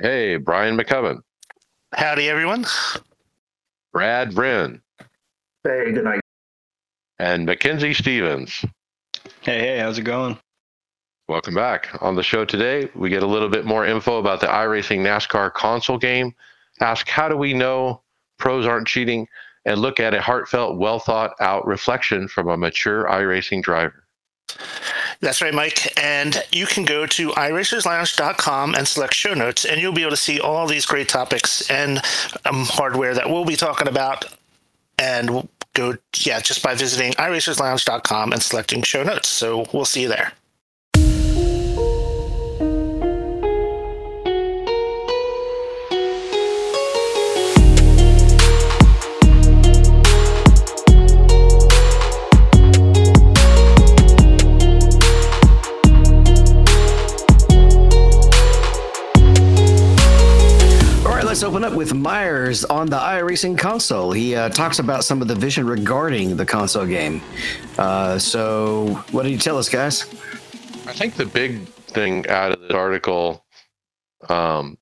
Hey, Brian Maccubbin. Howdy, everyone. Brad Brin. Hey, good night. And Mackenzie Stevens. Hey, hey, how's it going? Welcome back. On the show today, we get a little bit more info about the iRacing NASCAR console game, ask how do we know pros aren't cheating, and look at a heartfelt, well thought out reflection from a mature iRacing driver. That's right, Mike. And you can go to iRacersLounge.com and select show notes, and you'll be able to see all these great topics and um, hardware that we'll be talking about. And go, yeah, just by visiting iRacersLounge.com and selecting show notes. So we'll see you there. With Myers on the iRacing console. He uh, talks about some of the vision regarding the console game. Uh, so, what did you tell us, guys? I think the big thing out of this article, um,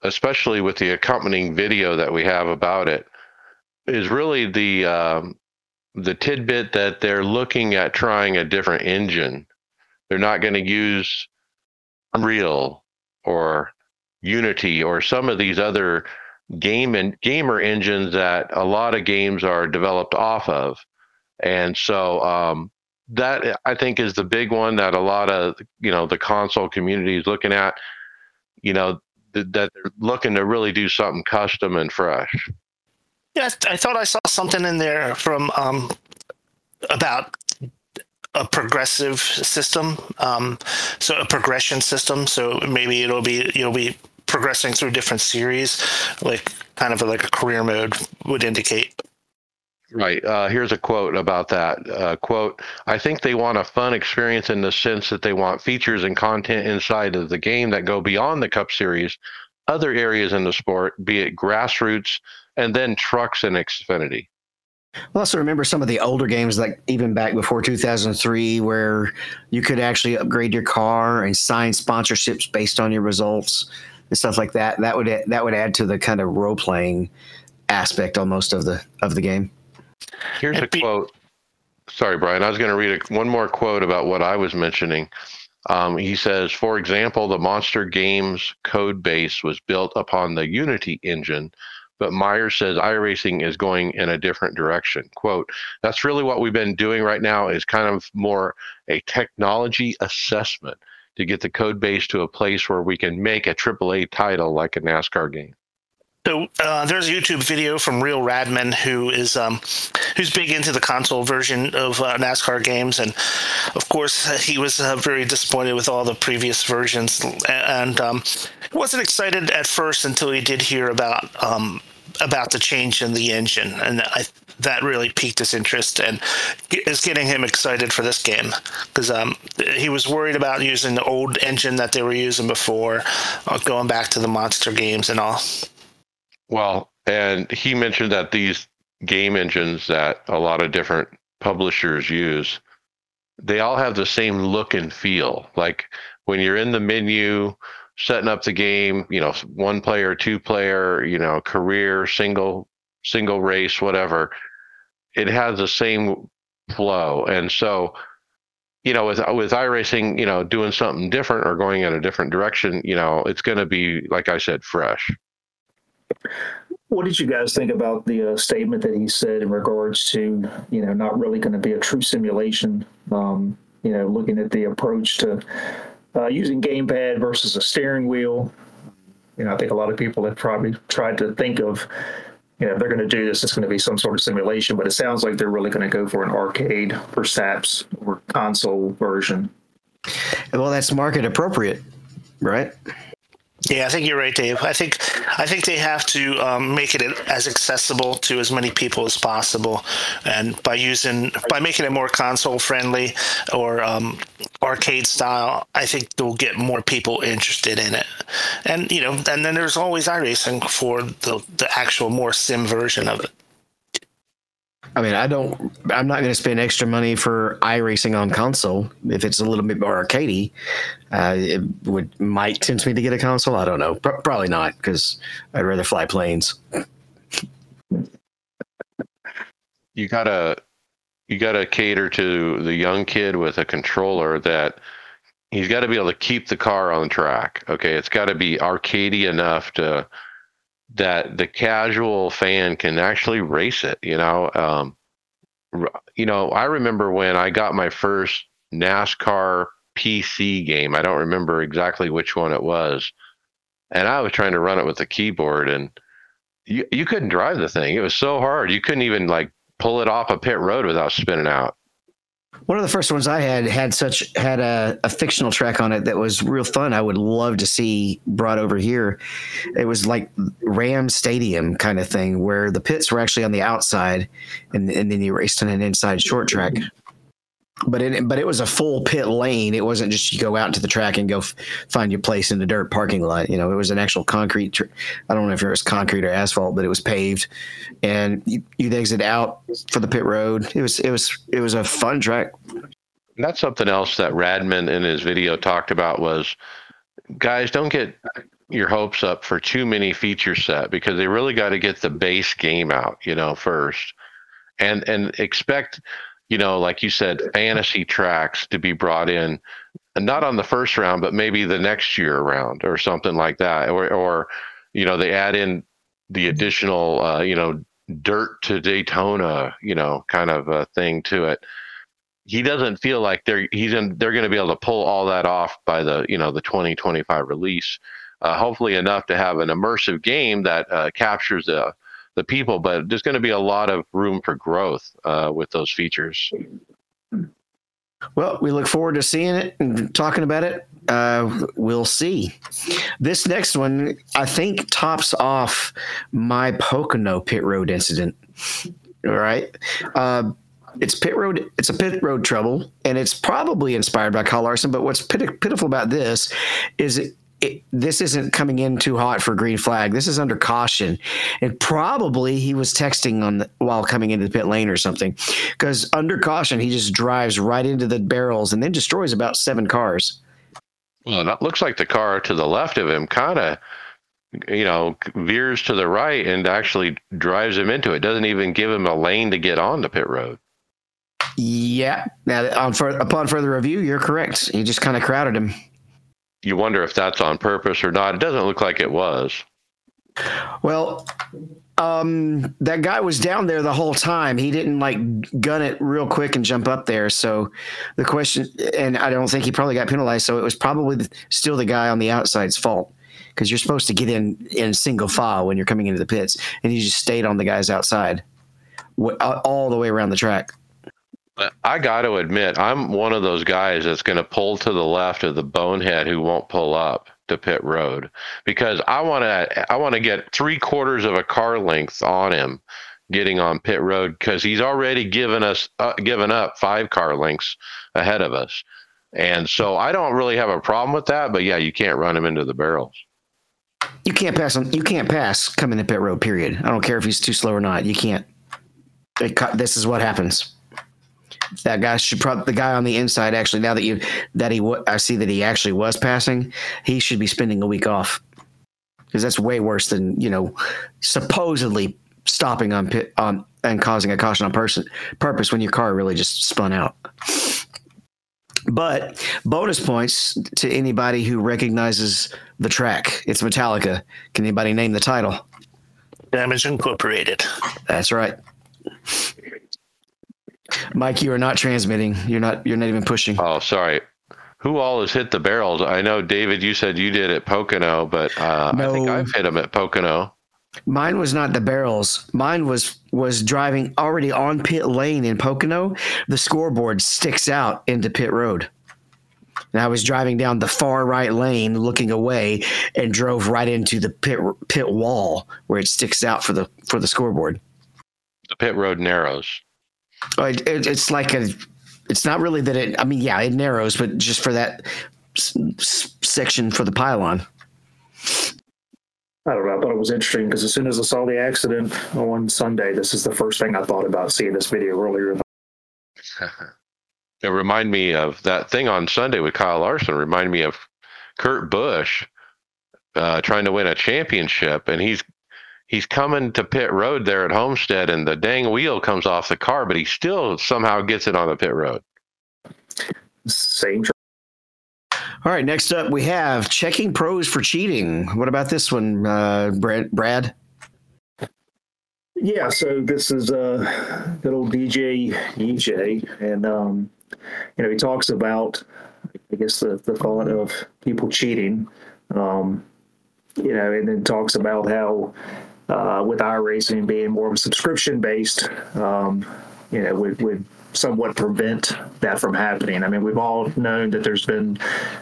especially with the accompanying video that we have about it, is really the um, the tidbit that they're looking at trying a different engine. They're not going to use Unreal or Unity or some of these other game and gamer engines that a lot of games are developed off of. And so um, that I think is the big one that a lot of you know the console community is looking at. You know th- that they're looking to really do something custom and fresh. Yeah, I thought I saw something in there from um, about a progressive system, um, so a progression system. So maybe it'll be you'll be progressing through different series, like kind of like a career mode would indicate. Right. Uh, here's a quote about that. Uh, quote, I think they want a fun experience in the sense that they want features and content inside of the game that go beyond the Cup Series, other areas in the sport, be it grassroots, and then trucks and Xfinity. Well, also remember some of the older games, like even back before 2003, where you could actually upgrade your car and sign sponsorships based on your results and stuff like that. That would that would add to the kind of role playing aspect almost of the of the game. Here's a quote. Sorry, Brian. I was going to read a, one more quote about what I was mentioning. Um, he says, for example, the Monster Games code base was built upon the Unity engine, but Myers says iRacing is going in a different direction. Quote, that's really what we've been doing right now is kind of more a technology assessment to get the code base to a place where we can make a AAA title like a NASCAR game. So uh, there's a YouTube video from Real Radman who is um, who's big into the console version of uh, NASCAR games, and of course he was uh, very disappointed with all the previous versions, and um, wasn't excited at first until he did hear about um, about the change in the engine, and I, that really piqued his interest and is getting him excited for this game because um, he was worried about using the old engine that they were using before, uh, going back to the monster games and all. Well, and he mentioned that these game engines that a lot of different publishers use, they all have the same look and feel. Like when you're in the menu setting up the game, you know, one player, two player, you know, career, single, single race, whatever, it has the same flow. And so, you know, with with iRacing, you know, doing something different or going in a different direction, you know, it's going to be like I said, fresh. What did you guys think about the uh, statement that he said in regards to, you know, not really going to be a true simulation? Um, you know, looking at the approach to uh, using gamepad versus a steering wheel. You know, I think a lot of people have probably tried to think of, you know, if they're going to do this, it's going to be some sort of simulation, but it sounds like they're really going to go for an arcade, perhaps, or console version. Well, that's market appropriate, right? Yeah, I think you're right, Dave. I think I think they have to um, make it as accessible to as many people as possible, and by using by making it more console friendly or um, arcade style, I think they'll get more people interested in it. And you know, and then there's always iRacing for the the actual more sim version of it. I mean, I don't. I'm not going to spend extra money for iRacing on console if it's a little bit more arcadey. Uh, it would might tempt me to get a console. I don't know. Pro- probably not because I'd rather fly planes. You gotta you gotta cater to the young kid with a controller that he's got to be able to keep the car on track. Okay, it's got to be arcadey enough to that the casual fan can actually race it. You know, um, you know, I remember when I got my first NASCAR PC game. I don't remember exactly which one it was, and I was trying to run it with the keyboard, and you you couldn't drive the thing. It was so hard. You couldn't even like pull it off a pit road without spinning out. One of the first ones I had had such had a, a, fictional track on it that was real fun. I would love to see brought over here. It was like Ram Stadium kind of thing, where the pits were actually on the outside, and, and then you raced on an inside short track but it but it was a full pit lane. It wasn't just you go out into the track and go f- find your place in the dirt parking lot. You know, it was an actual concrete. Tr- I don't know if it was concrete or asphalt, but it was paved, and you, you'd exit out for the pit road. It was it was it was a fun track. That's something else that Radman in his video talked about was, guys, don't get your hopes up for too many feature set because they really got to get the base game out, you know, first, and and expect you know, like you said, fantasy tracks to be brought in, not on the first round, but maybe the next year around or something like that, or or you know they add in the additional uh, you know dirt to Daytona, you know, kind of a thing to it. He doesn't feel like they're he's in, they're going to be able to pull all that off by the you know the 2025 release. Uh, hopefully enough to have an immersive game that uh, captures the the people, but there's going to be a lot of room for growth uh, with those features. Well, we look forward to seeing it and talking about it. Uh, we'll see. This next one, I think, tops off my Pocono pit road incident. All right. Uh, it's pit road. It's a pit road trouble, and it's probably inspired by Kyle Larson. But what's pit- pitiful about this is it, it, this isn't coming in too hot for green flag. This is under caution, and probably he was texting on the, while coming into the pit lane or something. Because under caution, he just drives right into the barrels and then destroys about seven cars. Well, that looks like the car to the left of him kind of, you know, veers to the right and actually drives him into it. Doesn't even give him a lane to get on the pit road. Yeah. Now, on for, upon further review, you're correct. He just kind of crowded him you wonder if that's on purpose or not. It doesn't look like it was. Well, um, that guy was down there the whole time. He didn't like gun it real quick and jump up there. So the question, and I don't think he probably got penalized. So it was probably still the guy on the outside's fault because you're supposed to get in in single file when you're coming into the pits, and he just stayed on the guys outside all the way around the track. I got to admit, I'm one of those guys that's going to pull to the left of the bonehead who won't pull up to pit road because I want to I want to get three quarters of a car length on him getting on pit road because he's already given us uh, given up five car lengths ahead of us, and so I don't really have a problem with that. But yeah, you can't run him into the barrels. You can't pass him. You can't pass coming to pit road. Period. I don't care if he's too slow or not. You can't. this is what happens that guy should probably the guy on the inside actually now that you that he I see that he actually was passing, he should be spending a week off because that's way worse than you know supposedly stopping on pit on and causing a caution on person purpose when your car really just spun out. But bonus points to anybody who recognizes the track. It's Metallica. Can anybody name the title? Damage Incorporated. That's right. Mike, you are not transmitting. You're not. You're not even pushing. Oh, sorry. Who all has hit the barrels? I know, David. You said you did at Pocono, but uh, no, I think I've hit them at Pocono. Mine was not the barrels. Mine was was driving already on pit lane in Pocono. The scoreboard sticks out into pit road. and I was driving down the far right lane, looking away, and drove right into the pit pit wall where it sticks out for the for the scoreboard. The pit road narrows. It, it, it's like a. It's not really that it. I mean, yeah, it narrows, but just for that s- s- section for the pylon. I don't know. I thought it was interesting because as soon as I saw the accident on Sunday, this is the first thing I thought about seeing this video earlier. in the it reminded me of that thing on Sunday with Kyle Larson. Reminded me of Kurt Busch uh, trying to win a championship, and he's he's coming to pit road there at Homestead, and the dang wheel comes off the car, but he still somehow gets it on the pit road. Same. All right, next up we have checking pros for cheating. What about this one, uh, Brad? Brad? Yeah, so this is uh, good old DJ EJ, and um, you know he talks about, I guess the the thought of people cheating, um, you know, and then talks about how uh, with iRacing being more of a subscription based, um, you know, would would somewhat prevent that from happening. I mean, we've all known that there's been,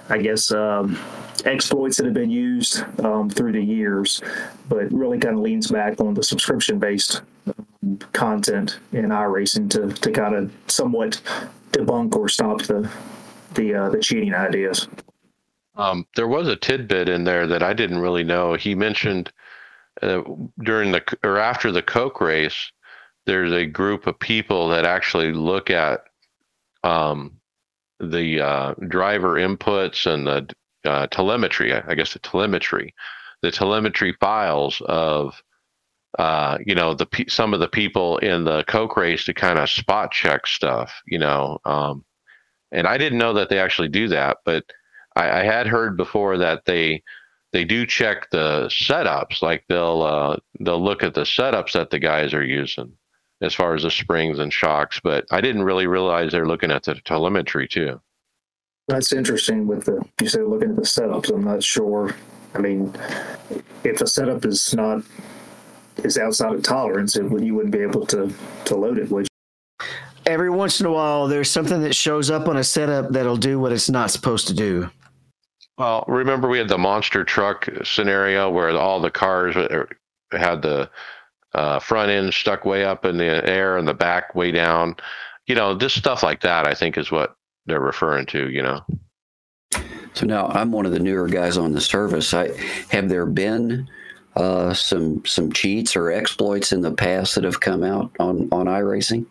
I guess. Um, exploits that have been used um, through the years, but really kind of leans back on the subscription based um, content in iRacing to, to kind of somewhat debunk or stop the the uh, the cheating ideas. Um, there was a tidbit in there that I didn't really know. He mentioned uh, during the or after the Coke race, there's a group of people that actually look at um, the uh, driver inputs and the uh, telemetry. I guess the telemetry, the telemetry files of uh, you know the some of the people in the Coke race to kind of spot check stuff. You know, um, and I didn't know that they actually do that, but I, I had heard before that they they do check the setups. Like they'll uh, they'll look at the setups that the guys are using as far as the springs and shocks. But I didn't really realize they're looking at the telemetry too. That's interesting. With the you said looking at the setups, I'm not sure. I mean, if a setup is not is outside of tolerance, it would you wouldn't be able to to load it, would you? Every once in a while, there's something that shows up on a setup that'll do what it's not supposed to do. Well, remember we had the monster truck scenario where all the cars had the uh, front end stuck way up in the air and the back way down. You know, just stuff like that. I think is what they're referring to. You know. So now I'm one of the newer guys on the service. I have there been uh, some some cheats or exploits in the past that have come out on on iRacing?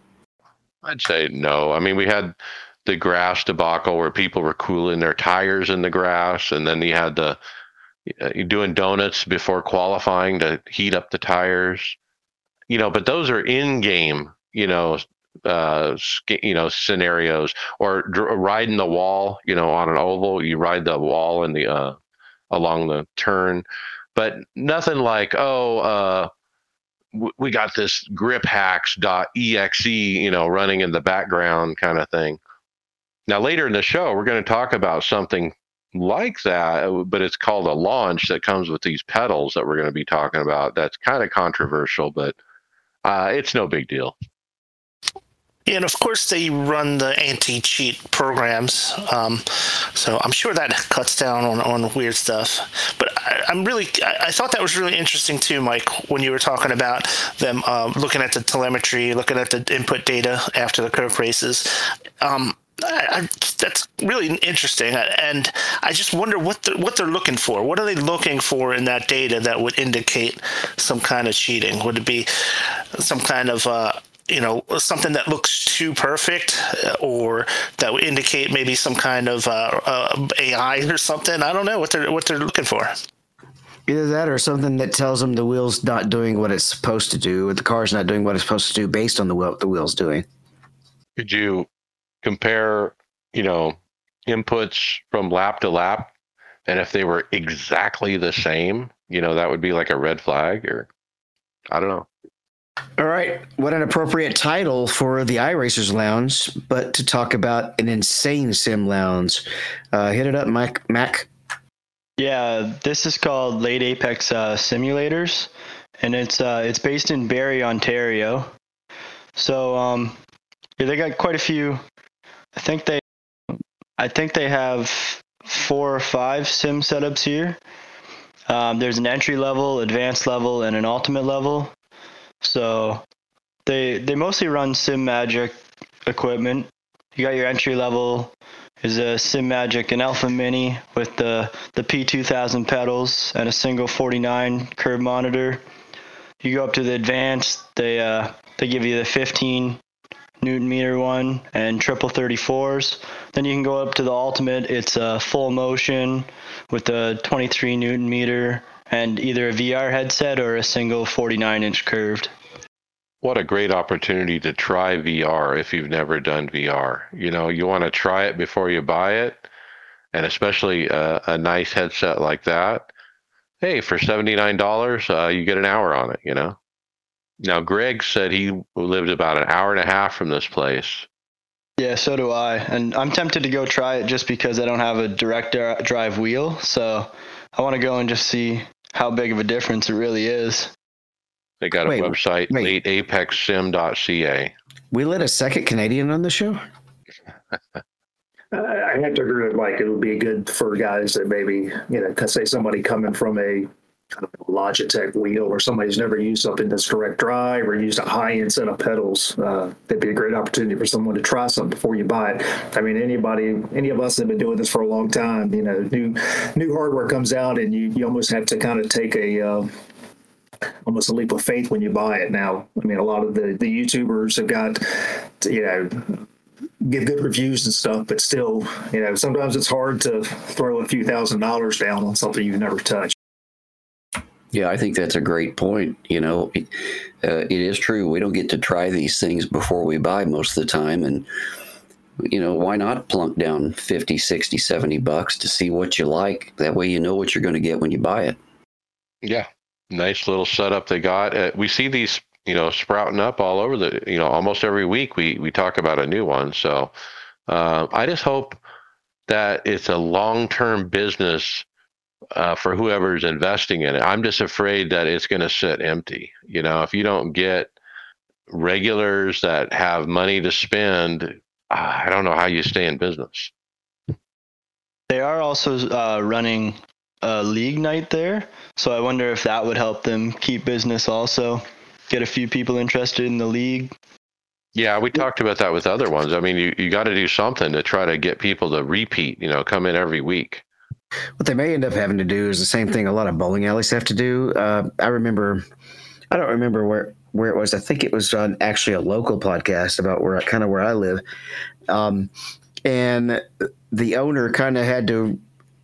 I'd say no. I mean, we had the grass debacle where people were cooling their tires in the grass, and then you had the uh, doing donuts before qualifying to heat up the tires. You know, but those are in-game, you know, uh, you know, scenarios or dr- riding the wall. You know, on an oval, you ride the wall in the uh, along the turn, but nothing like oh. Uh, we got this grip hacks.exe, you know, running in the background kind of thing. Now, later in the show, we're going to talk about something like that, but it's called a launch that comes with these pedals that we're going to be talking about. That's kind of controversial, but uh, it's no big deal. Yeah, and of course they run the anti-cheat programs, um, so I'm sure that cuts down on, on weird stuff. But I, am really, I, I, thought that was really interesting too, Mike, when you were talking about them um, looking at the telemetry, looking at the input data after the curve races. Um, I, I, that's really interesting, and I just wonder what they're, what they're looking for. What are they looking for in that data that would indicate some kind of cheating? Would it be some kind of uh, you know something that looks too perfect or that would indicate maybe some kind of uh, uh, AI or something. I don't know what they're what they're looking for. Either that or something that tells them the wheel's not doing what it's supposed to do, or the car's not doing what it's supposed to do based on the wheel the wheel's doing. Could you compare, you know, inputs from lap to lap, and if they were exactly the same, you know, that would be like a red flag, or I don't know. All right. What an appropriate title for the iRacers Lounge, but to talk about an insane sim lounge. Uh, hit it up, Mike. Mac. Yeah, this is called Late Apex uh, Simulators, and it's uh, it's based in Barrie, Ontario. So um, yeah, they got quite a few. I think they I think they have four or five sim setups here. Um, there's an entry level, advanced level, and an ultimate level. So they they mostly run Simagic equipment. You got your entry level is a Simagic and Alpha Mini with the the P2000 pedals and a single 49 curve monitor. You go up to the advanced, they uh, they give you the 15 newton meter one and triple 34s. Then you can go up to the ultimate. It's a full motion with a 23 newton meter and either a VR headset or a single 49 inch curved. What a great opportunity to try VR if you've never done VR. You know, you want to try it before you buy it, and especially a, a nice headset like that. Hey, for $79, uh, you get an hour on it, you know? Now, Greg said he lived about an hour and a half from this place. Yeah, so do I. And I'm tempted to go try it just because I don't have a direct drive wheel. So I want to go and just see how big of a difference it really is. They got a wait, website, wait. lateapexsim.ca. We let a second Canadian on the show? I have to agree with Mike. It would be good for guys that maybe, you know, say somebody coming from a kind of a Logitech wheel or somebody who's never used something that's direct drive or used a high end set of pedals. Uh, that'd be a great opportunity for someone to try something before you buy it. I mean, anybody, any of us have been doing this for a long time. You know, new new hardware comes out and you, you almost have to kind of take a uh, almost a leap of faith when you buy it now. I mean, a lot of the, the YouTubers have got, you know, give good reviews and stuff, but still, you know, sometimes it's hard to throw a few thousand dollars down on something you've never touched. Yeah, I think that's a great point. You know, it, uh, it is true. We don't get to try these things before we buy most of the time. And, you know, why not plunk down 50, 60, 70 bucks to see what you like? That way you know what you're going to get when you buy it. Yeah, nice little setup they got. Uh, we see these, you know, sprouting up all over the, you know, almost every week we we talk about a new one. So uh, I just hope that it's a long term business uh, for whoever's investing in it. I'm just afraid that it's going to sit empty. You know, if you don't get regulars that have money to spend, I don't know how you stay in business. They are also uh, running a league night there. So I wonder if that would help them keep business also, get a few people interested in the league. Yeah, we talked about that with other ones. I mean, you, you got to do something to try to get people to repeat, you know, come in every week. What they may end up having to do is the same thing a lot of bowling alleys have to do. Uh, I remember, I don't remember where where it was. I think it was on actually a local podcast about where kind of where I live, um, and the owner kind of had to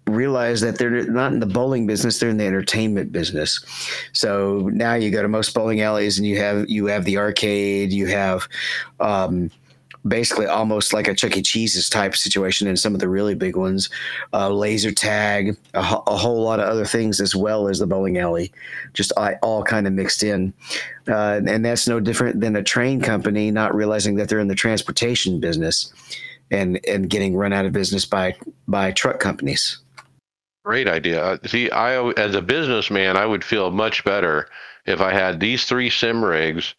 realize that they're not in the bowling business they're in the entertainment business so now you go to most bowling alleys and you have you have the arcade you have um, basically almost like a chuck e. Cheese's type situation in some of the really big ones. Uh, laser tag a, a, whole lot of other things as well as the bowling alley just all kind of mixed in. Uh, and that's no different than a train company not realizing that they're in the transportation business and and getting run out of business by by truck companies. Great idea. Uh, see, I as a businessman, I would feel much better if I had these three sim rigs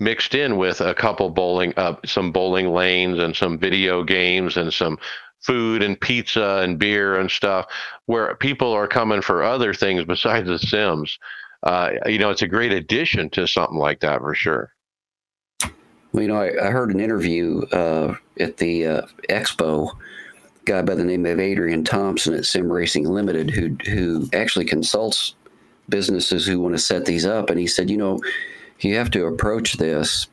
mixed in with a couple bowling up, uh, some bowling lanes and some video games and some food and pizza and beer and stuff where people are coming for other things besides the sims. Uh, you know, it's a great addition to something like that for sure. Well, you know, I, I heard an interview uh, at the uh, expo guy by the name of Adrian Thompson at Sim Racing Limited who who actually consults businesses who want to set these up, and he said, you know, you have to approach this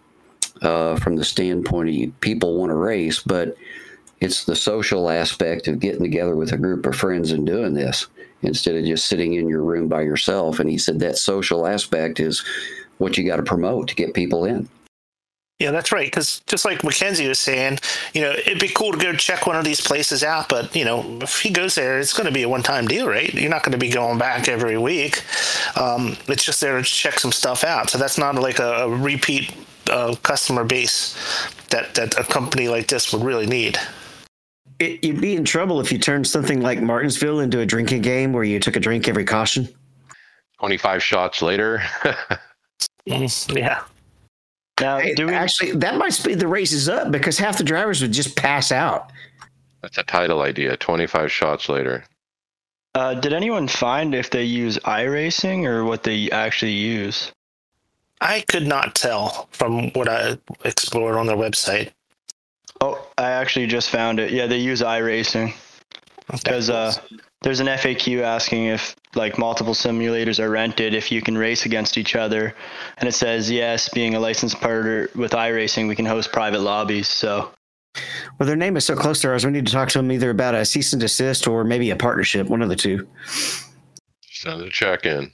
uh, from the standpoint of people want to race, but it's the social aspect of getting together with a group of friends and doing this instead of just sitting in your room by yourself. And he said that social aspect is what you got to promote to get people in. Yeah, that's right. Because just like Mackenzie was saying, you know, it'd be cool to go check one of these places out. But you know, if he goes there, it's going to be a one-time deal, right? You're not going to be going back every week. Um, it's just there to check some stuff out. So that's not like a, a repeat uh, customer base that that a company like this would really need. It, you'd be in trouble if you turned something like Martinsville into a drinking game where you took a drink every caution. Twenty-five shots later. yeah. Now, hey, we... actually, that might speed the races up because half the drivers would just pass out. That's a title idea. 25 shots later. Uh, did anyone find if they use iRacing or what they actually use? I could not tell from what I explored on their website. Oh, I actually just found it. Yeah, they use iRacing because uh, there's an FAQ asking if like multiple simulators are rented, if you can race against each other, and it says yes. Being a licensed partner with iRacing, we can host private lobbies. So Well, their name is so close to ours. We need to talk to them either about a cease and desist or maybe a partnership, one of the two. Send a check in.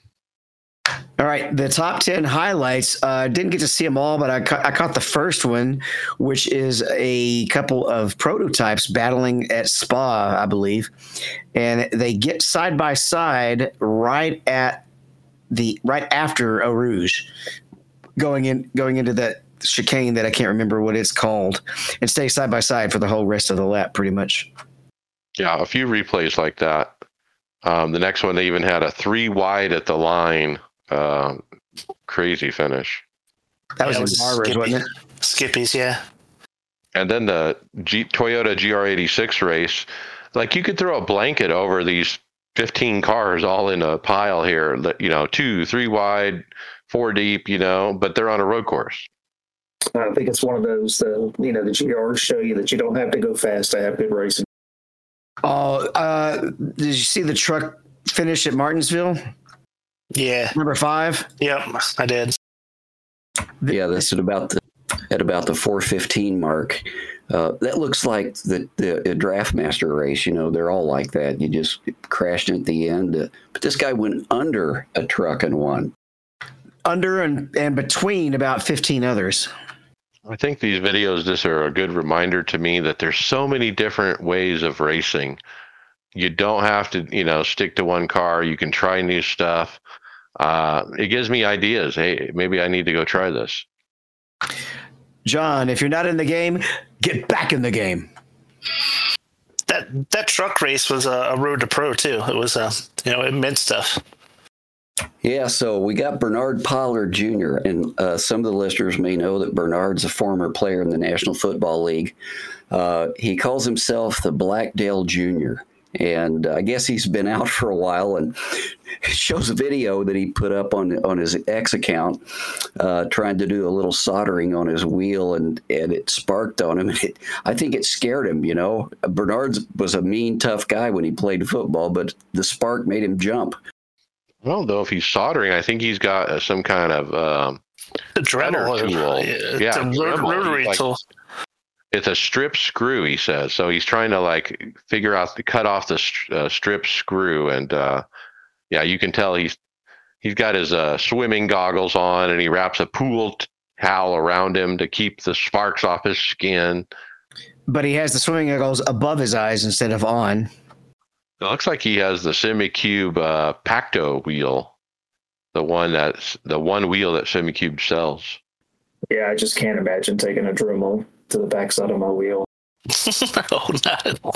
All right, the top 10 highlights. Uh, didn't get to see them all, but I, ca- I caught the first one, which is a couple of prototypes battling at Spa, I believe. And they get side by side right at the right after Eau Rouge, going in going into that chicane that I can't remember what it's called, and stay side by side for the whole rest of the lap, pretty much. Yeah, a few replays like that. Um, the next one, they even had a three wide at the line. Uh, crazy finish. That was Yeah, it in was Barbers, Skippy. wasn't it? Skippies, yeah. And then the G- Toyota GR86 race, like you could throw a blanket over these 15 cars all in a pile here, that, you know, two, three wide, four deep, you know, but they're on a road course. I think it's one of those that you know the GRs show you that you don't have to go fast to have good racing. Oh, uh, did you see the truck finish at Martinsville? Yeah. Number five. Yep, I did. Yeah, that's at about the at about the 415 mark. Uh, that looks like the the a draft master race. You know, they're all like that. You just crashed at the end, uh, but this guy went under a truck and won. under and, and between about 15 others. I think these videos just are a good reminder to me that there's so many different ways of racing. You don't have to, you know, stick to one car. You can try new stuff. Uh, it gives me ideas. Hey, maybe I need to go try this. John, if you're not in the game, get back in the game. That that truck race was a, a road to pro too. It was uh, you know, it meant stuff. Yeah, so we got Bernard Pollard Jr., and uh, some of the listeners may know that Bernard's a former player in the National Football League. Uh, he calls himself the Blackdale Jr., and I guess he's been out for a while and shows a video that he put up on on his X account, uh, trying to do a little soldering on his wheel, and and it sparked on him. And it, I think it scared him. You know, Bernard was a mean, tough guy when he played football, but the spark made him jump. I don't know if he's soldering. I think he's got uh, some kind of um, The Dremel, tool. Yeah, Yeah, the ro- Dremel, rotary like- tool. It's a strip screw. He says so. He's trying to like figure out to cut off the uh, strip screw, and uh, yeah, you can tell he's he's got his uh, swimming goggles on, and he wraps a pool towel around him to keep the sparks off his skin. But he has the swimming goggles above his eyes instead of on. It looks like he has the Simucube uh, Tahko wheel, the one that's the one wheel that Simucube sells. Yeah, I just can't imagine taking a Dremel to the backside of my wheel. oh no,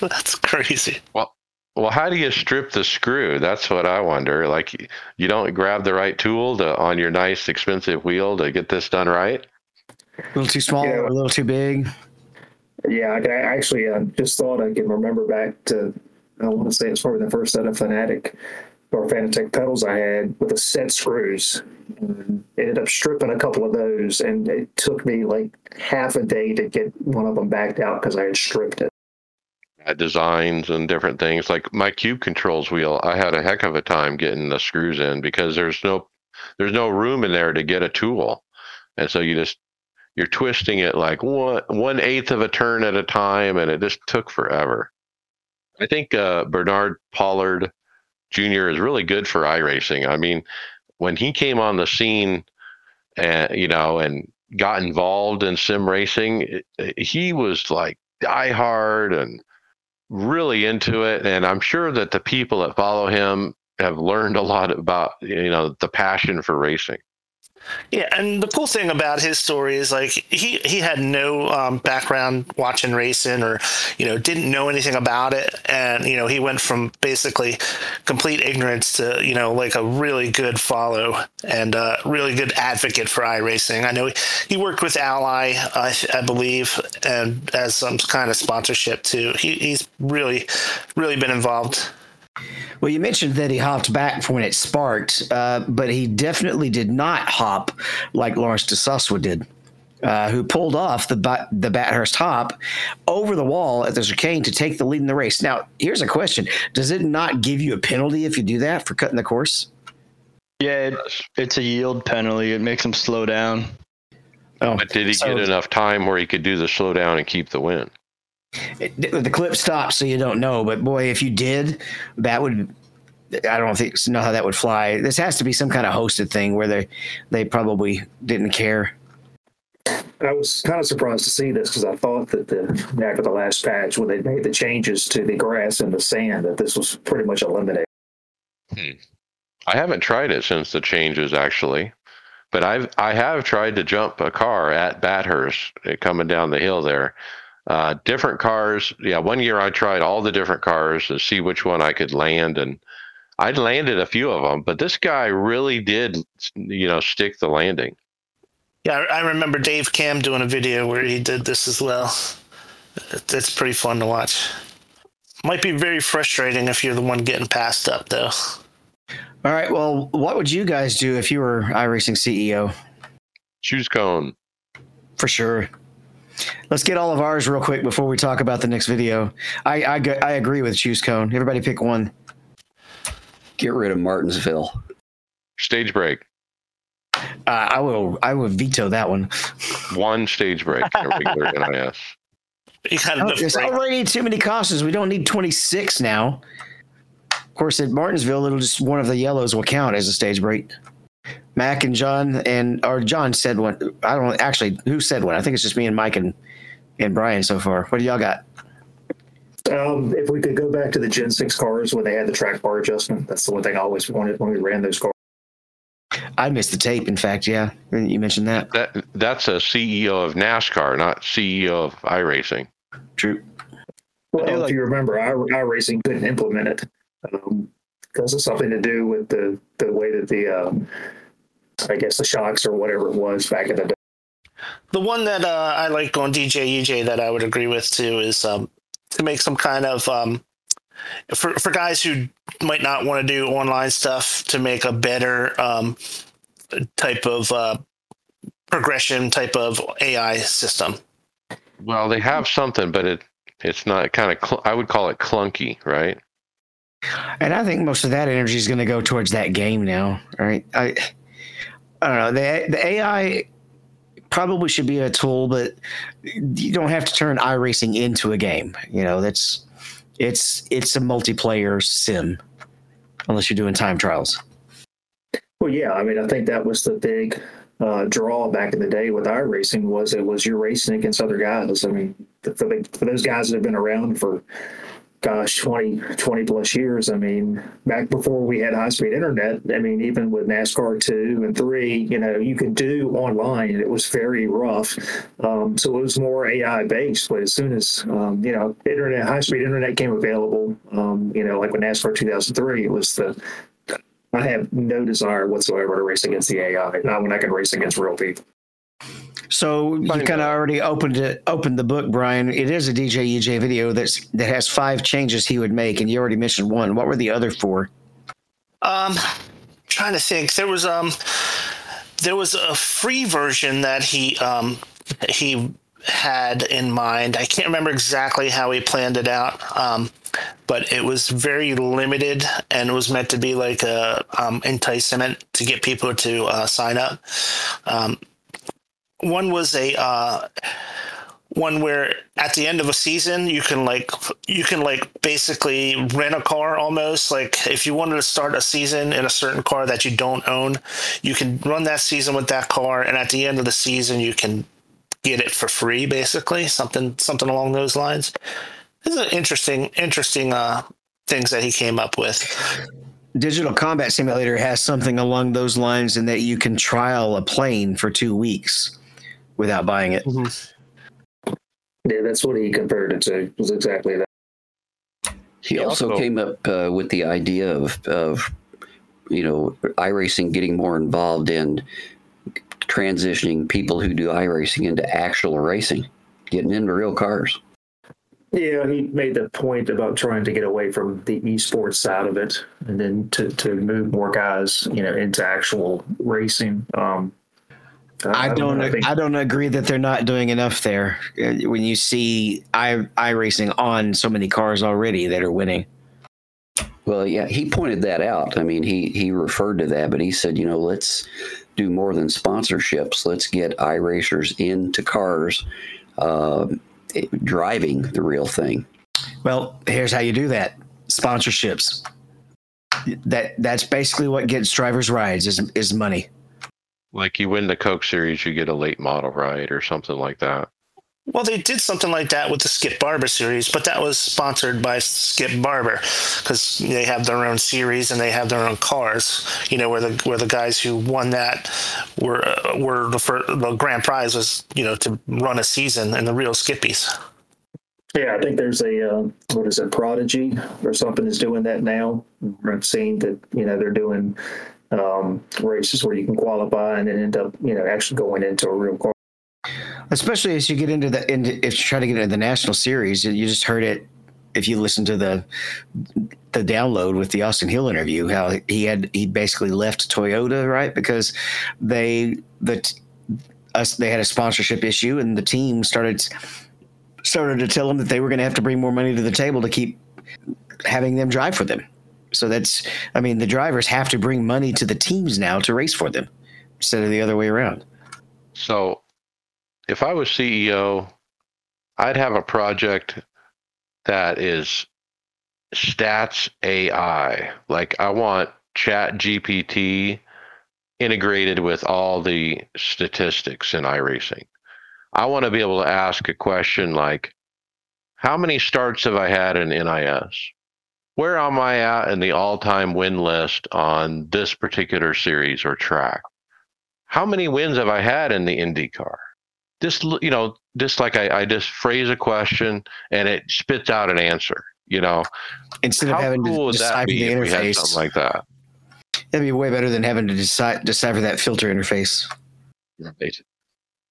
that's crazy. Well, well, how do you strip the screw? That's what I wonder. Like, you don't grab the right tool to, on your nice, expensive wheel to get this done right. A little too small Yeah. or a little too big. Yeah, I, I actually uh, just thought I can remember back to I want to say it's probably the first set of Fanatic or Fanatec pedals I had with the set screws. Ended up stripping a couple of those, and it took me like half a day to get one of them backed out because I had stripped it. Designs and different things. Like my Cube Controls wheel, I had a heck of a time getting the screws in because there's no there's no room in there to get a tool, and so you just you're twisting it like one one eighth of a turn at a time, and it just took forever. I think uh, Bernard Pollard Jr. is really good for iRacing. I mean, when he came on the scene, and you know, and got involved in sim racing, it- he was like diehard and really into it. And I'm sure that the people that follow him have learned a lot about you know the passion for racing. Yeah, and the cool thing about his story is like he he had no um, background watching racing or you know didn't know anything about it, and you know he went from basically complete ignorance to you know like a really good follow and uh, really good advocate for iRacing. I know he, he worked with Ally, I, I believe, and as some kind of sponsorship too. He, he's really really been involved. Well, you mentioned that he hopped back from when it sparked, uh, but he definitely did not hop like Lawrence de Soswa did. Uh, who pulled off the the Bathurst hop over the wall at the chicane to take the lead in the race. Now, here's a question: Does it not give you a penalty if you do that for cutting the course? Yeah, it, it's a yield penalty. It makes him slow down. Oh, but did he so, get enough time where he could do the slow down and keep the win? It, the clip stops, so you don't know. But boy, if you did, that would I don't think know how that would fly. This has to be some kind of hosted thing where they they probably didn't care. I was kind of surprised to see this because I thought that the after the last patch when they made the changes to the grass and the sand that this was pretty much eliminated. Hmm. I haven't tried it since the changes actually, but I've I have tried to jump a car at Bathurst uh, coming down the hill there. Uh, different cars. Yeah, one year I tried all the different cars to see which one I could land, and I landed a few of them. But this guy really did, you know, stick the landing. Yeah, I remember Dave Cam doing a video where he did this as well. That's pretty fun to watch. Might be very frustrating if you're the one getting passed up, though. All right. Well, what would you guys do if you were iRacing CEO? Choose cone. For sure. Let's get all of ours real quick before we talk about the next video. I I, I agree with choose cone. Everybody pick one. Get rid of Martinsville. Stage break. Uh, I will. I will veto that one. One stage break in regular NIS. You oh, there's already too many cautions. We don't need 26 now. Of course, at Martinsville, it'll just one of the yellows will count as a stage break. Mac and John and or John said one. I don't actually who said one. I think it's just me and Mike and and Brian so far. What do y'all got? Um, if we could go back to the Gen Six cars when they had the track bar adjustment, that's the one thing I always wanted when we ran those cars. I missed the tape. In fact, yeah, you mentioned that. That that's a CEO of NASCAR, not CEO of iRacing. True. Well, if you remember, iRacing couldn't implement it um, because of something to do with the the way that the um, I guess the shocks or whatever it was back in the day. The one that uh, I like on DJ EJ that I would agree with too is um, to make some kind of um, for for guys who might not want to do online stuff to make a better um, type of uh, progression type of AI system. Well, they have something, but it it's not kind of cl- I would call it clunky, right? And I think most of that energy is going to go towards that game now, right? I I don't know. The the AI probably should be a tool, but you don't have to turn iRacing into a game. You know, that's it's it's a multiplayer sim, unless you're doing time trials. Well, yeah, I mean, I think that was the big uh, draw back in the day with iRacing was it was you're racing against other guys. I mean, for, for those guys that have been around for gosh 20 20 plus years. I mean back before we had high speed internet i mean even with nascar 2 and 3 you know you could do online. And it was very rough. Um, so it was more ai based but as soon as um, you know internet high speed internet came available um, you know like with nascar 2003 it was the i have no desire whatsoever to race against the ai not when i can race against real people so you kind of already opened it, opened the book, Brian. It is a DJ EJ video that's that has five changes he would make, and you already mentioned one. What were the other four? Um, trying to think. There was um, there was a free version that he um he had in mind. I can't remember exactly how he planned it out. Um, but it was very limited and it was meant to be like a um, enticement to get people to uh, sign up. Um, one was a uh, one where at the end of a season you can like you can like basically rent a car almost. Like if you wanted to start a season in a certain car that you don't own you can run that season with that car and at the end of the season you can get it for free basically something something along those lines. This is an interesting interesting uh things that he came up with. Digital Combat Simulator has something along those lines in that you can trial a plane for two weeks without buying it. Mm-hmm. Yeah, that's what he compared it to. Was exactly that. He also, also- came up uh, with the idea of, of, you know, iRacing getting more involved in transitioning people who do iRacing into actual racing, getting into real cars. Yeah, he made the point about trying to get away from the esports side of it, and then to, to move more guys, you know, into actual racing. Um, I don't. know, think- I don't agree that they're not doing enough there. Uh, When you see i i racing on so many cars already that are winning. Well, yeah, he pointed that out. I mean, he he referred to that, but he said, you know, let's do more than sponsorships. Let's get iRacers into cars, it- driving the real thing. Well, here's how you do that: sponsorships. That that's basically what gets drivers rides is is money. Like you win the Coke Series, you get a late model ride or something like that. Well, they did something like that with the Skip Barber series, but that was sponsored by Skip Barber because they have their own series and they have their own cars. You know, where the where the guys who won that were uh, were the fir- the grand prize was you know to run a season in the real Skippies. Yeah, I think there's a uh, what is it, Prodigy or something is doing that now. I've seen that you know they're doing um, races where you can qualify and then end up you know actually going into a real car. especially as you get into the into, if you try to get into the national series you just heard it if you listen to the the download with the austin hill interview how he had he basically left toyota right because they the us they had a sponsorship issue and the team started started to tell them that they were going to have to bring more money to the table to keep having them drive for them so that's i mean the drivers have to bring money to the teams now to race for them instead of the other way around So, if I was CEO, I'd have a project that is stats AI. Like, I want Chat GPT integrated with all the statistics in iRacing. I want to be able to ask a question like, how many starts have I had in NIS? Where am I at in the all time win list on this particular series or track? how many wins have I had in the IndyCar? Just you know, just like I, I just phrase a question and it spits out an answer. You know, instead of having cool to decipher the if we had interface something like that? That'd be way better than having to decide, decipher that filter interface. Right.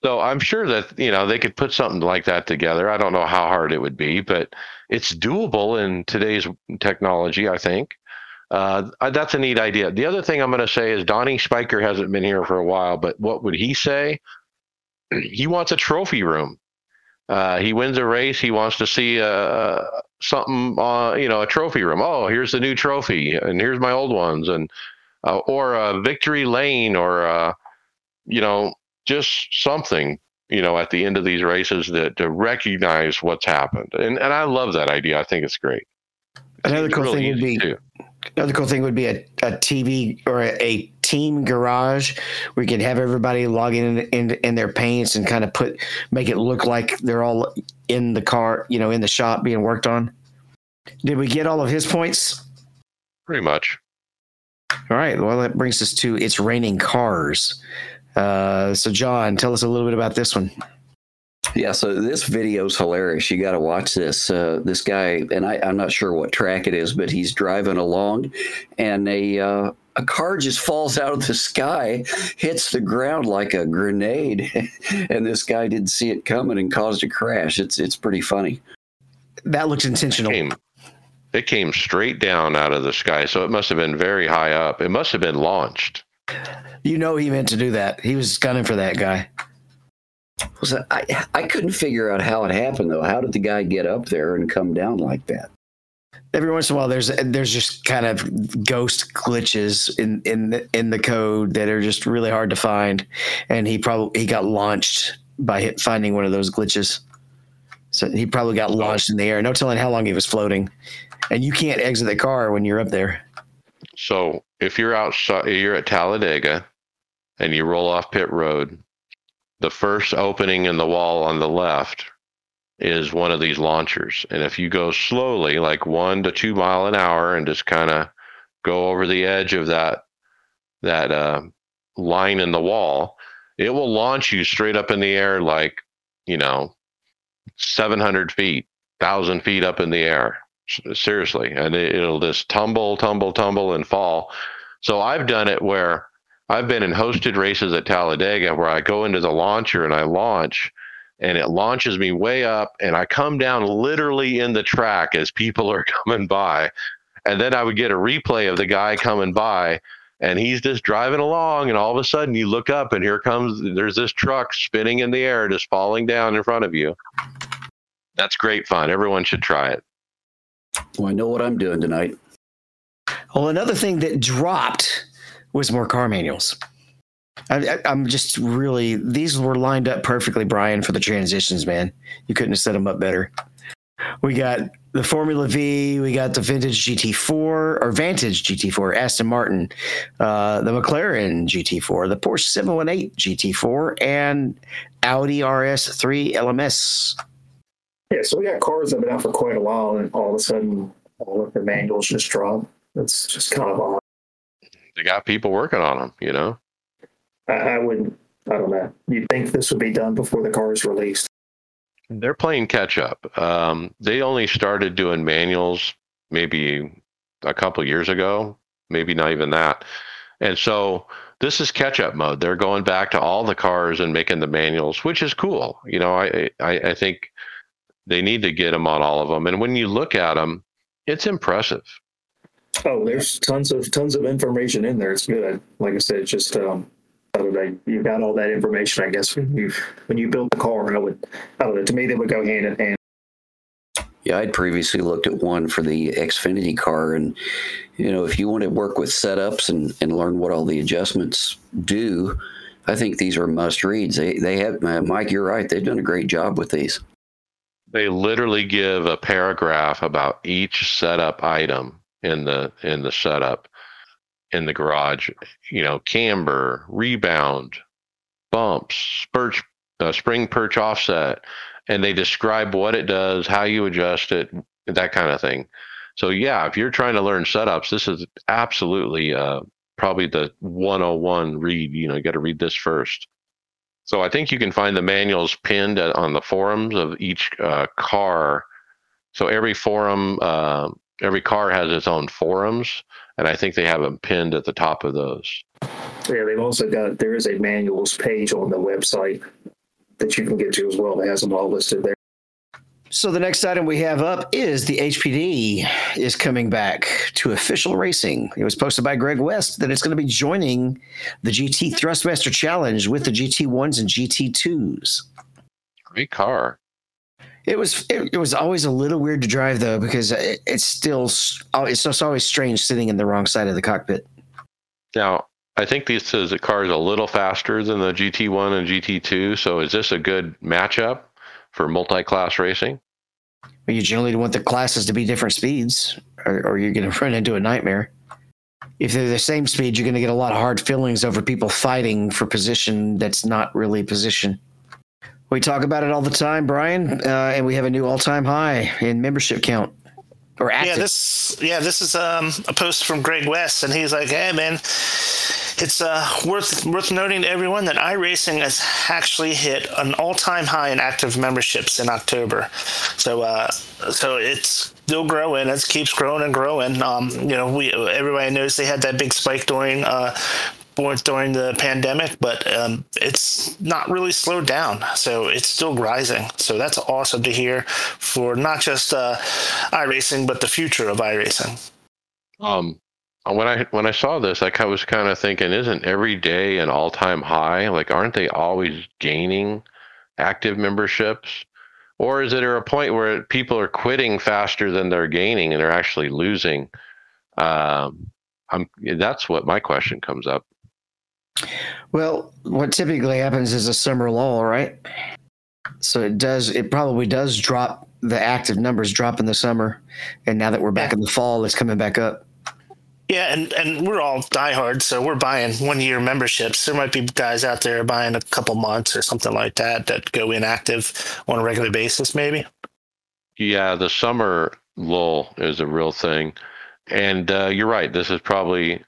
So I'm sure that you know they could put something like that together. I don't know how hard it would be, but it's doable in today's technology. I think uh, that's a neat idea. The other thing I'm going to say is Donnie Spiker hasn't been here for a while, but what would he say? He wants a trophy room. Uh, he wins a race. He wants to see uh, something, uh, you know, a trophy room. Oh, here's the new trophy, and here's my old ones, and uh, or a victory lane, or uh, you know, just something, you know, at the end of these races that to recognize what's happened. And and I love that idea. I think it's great. Another It's cool really thing would be too. another cool thing would be a, a TV or a, a team garage where you could have everybody logging in, in in their paints and kind of put make it look like they're all in the car, you know, in the shop being worked on. Did we get all of his points? pretty much. All right. Well, that brings us to it's raining cars. Uh, so, John, tell us a little bit about this one. Yeah, so this video's hilarious. You got to watch this. Uh, this guy, and I, I'm not sure what track it is, but he's driving along, and a uh, a car just falls out of the sky, hits the ground like a grenade, and this guy didn't see it coming and caused a crash. It's it's pretty funny. That looks intentional. Came, it came straight down out of the sky, so it must have been very high up. It must have been launched. You know, he meant to do that. He was gunning for that guy. Was that, I I couldn't figure out how it happened though. How did the guy get up there and come down like that? every once in a while there's there's just kind of ghost glitches in in the, in the code that are just really hard to find and he probably he got launched by hit, finding one of those glitches so he probably got launched in the air no telling how long he was floating and you can't exit the car when you're up there So if you're outside, you're at Talladega, and you roll off pit road, the first opening in the wall on the left is one of these launchers. And if you go slowly, like one to two mile an hour, and just kind of go over the edge of that that uh, line in the wall, it will launch you straight up in the air, like you know, 700 feet, thousand feet up in the air. Seriously, and it, it'll just tumble, tumble, tumble, and fall. So I've done it where I've been in hosted races at Talladega where I go into the launcher and I launch and it launches me way up and I come down literally in the track as people are coming by. And then I would get a replay of the guy coming by and he's just driving along and all of a sudden you look up and here comes there's this truck spinning in the air just falling down in front of you. That's great fun. Everyone should try it. Well, I know what I'm doing tonight. Well, another thing that dropped was more car manuals. I, am just really these were lined up perfectly, Brian, for the transitions. Man, you couldn't have set them up better. We got the Formula V, we got the vintage GT4 or Vantage GT4, Aston Martin, uh, the McLaren GT4, the Porsche 718 GT4, and Audi RS3 LMS. Yeah, so we got cars that have been out for quite a while, and all of a sudden, all of the manuals just drop. It's just kind of odd. They got people working on them, you know. I, I wouldn't. I don't know. You'd think this would be done before the car is released. They're playing catch up. Um, they only started doing manuals maybe a couple years ago, maybe not even that. And so this is catch up mode. They're going back to all the cars and making the manuals, which is cool. You know, I, I, I think they need to get them on all of them. And when you look at them, it's impressive. Oh, there's tons of tons of information in there. It's good. Like I said, it's just um, you got all that information. I guess when you when you build the car, I would, I don't know. To me, they would go hand in hand. Yeah, I'd previously looked at one for the Xfinity car, and you know, if you want to work with setups and and learn what all the adjustments do, I think these are must reads. They they have Mike. You're right. They've done a great job with these. They literally give a paragraph about each setup item in the in the setup in the garage. You know, camber, rebound, bumps, perch, uh, spring perch offset, and they describe what it does, how you adjust it, that kind of thing. So yeah, if you're trying to learn setups, this is absolutely uh, probably the 101 read. You know, you got to read this first. So I think you can find the manuals pinned on the forums of each uh, car. So every forum, uh, every car has its own forums, and I think they have them pinned at the top of those. Yeah, they've also got there is a manuals page on the website that you can get to as well. It has them all listed there. So the next item we have up is the HPD is coming back to official racing. It was posted by Greg West that it's going to be joining the GT Thrustmaster Challenge with the GT1s and GT2s. Great car. It was it, it, was always a little weird to drive though because it, it's still oh, it's just always strange sitting in the wrong side of the cockpit. Now, I think this is a car is a little faster than the GT1 and GT2. So is this a good matchup for multi-class racing? Well, you generally want the classes to be different speeds, or, or you're going to run into a nightmare. If they're the same speed, you're going to get a lot of hard feelings over people fighting for position that's not really position. We talk about it all the time, Brian, uh, and we have a new all-time high in membership count. Or active. Yeah, this yeah this is um, a post from Greg West, and he's like, "Hey, man." It's uh, worth worth noting to everyone that iRacing has actually hit an all-time high in active memberships in October. So uh, so it's still growing. It keeps growing and growing. Um, you know, we everybody knows they had that big spike during uh, during the pandemic, but um, it's not really slowed down. So it's still rising. So that's awesome to hear for not just uh, iRacing, but the future of iRacing. Um, when I when I saw this, I was kind of thinking, isn't every day an all time high? Like, aren't they always gaining active memberships? Or is it at a point where people are quitting faster than they're gaining and they're actually losing? Um, I'm, that's what my question comes up. Well, what typically happens is a summer lull, right? So it does. It probably does drop. The active numbers drop in the summer, and now that we're back in the fall, it's coming back up. Yeah, and, and we're all diehards, so we're buying one year memberships. There might be guys out there buying a couple months or something like that that go inactive on a regular basis, maybe. Yeah, the summer lull is a real thing, and uh, you're right. This is probably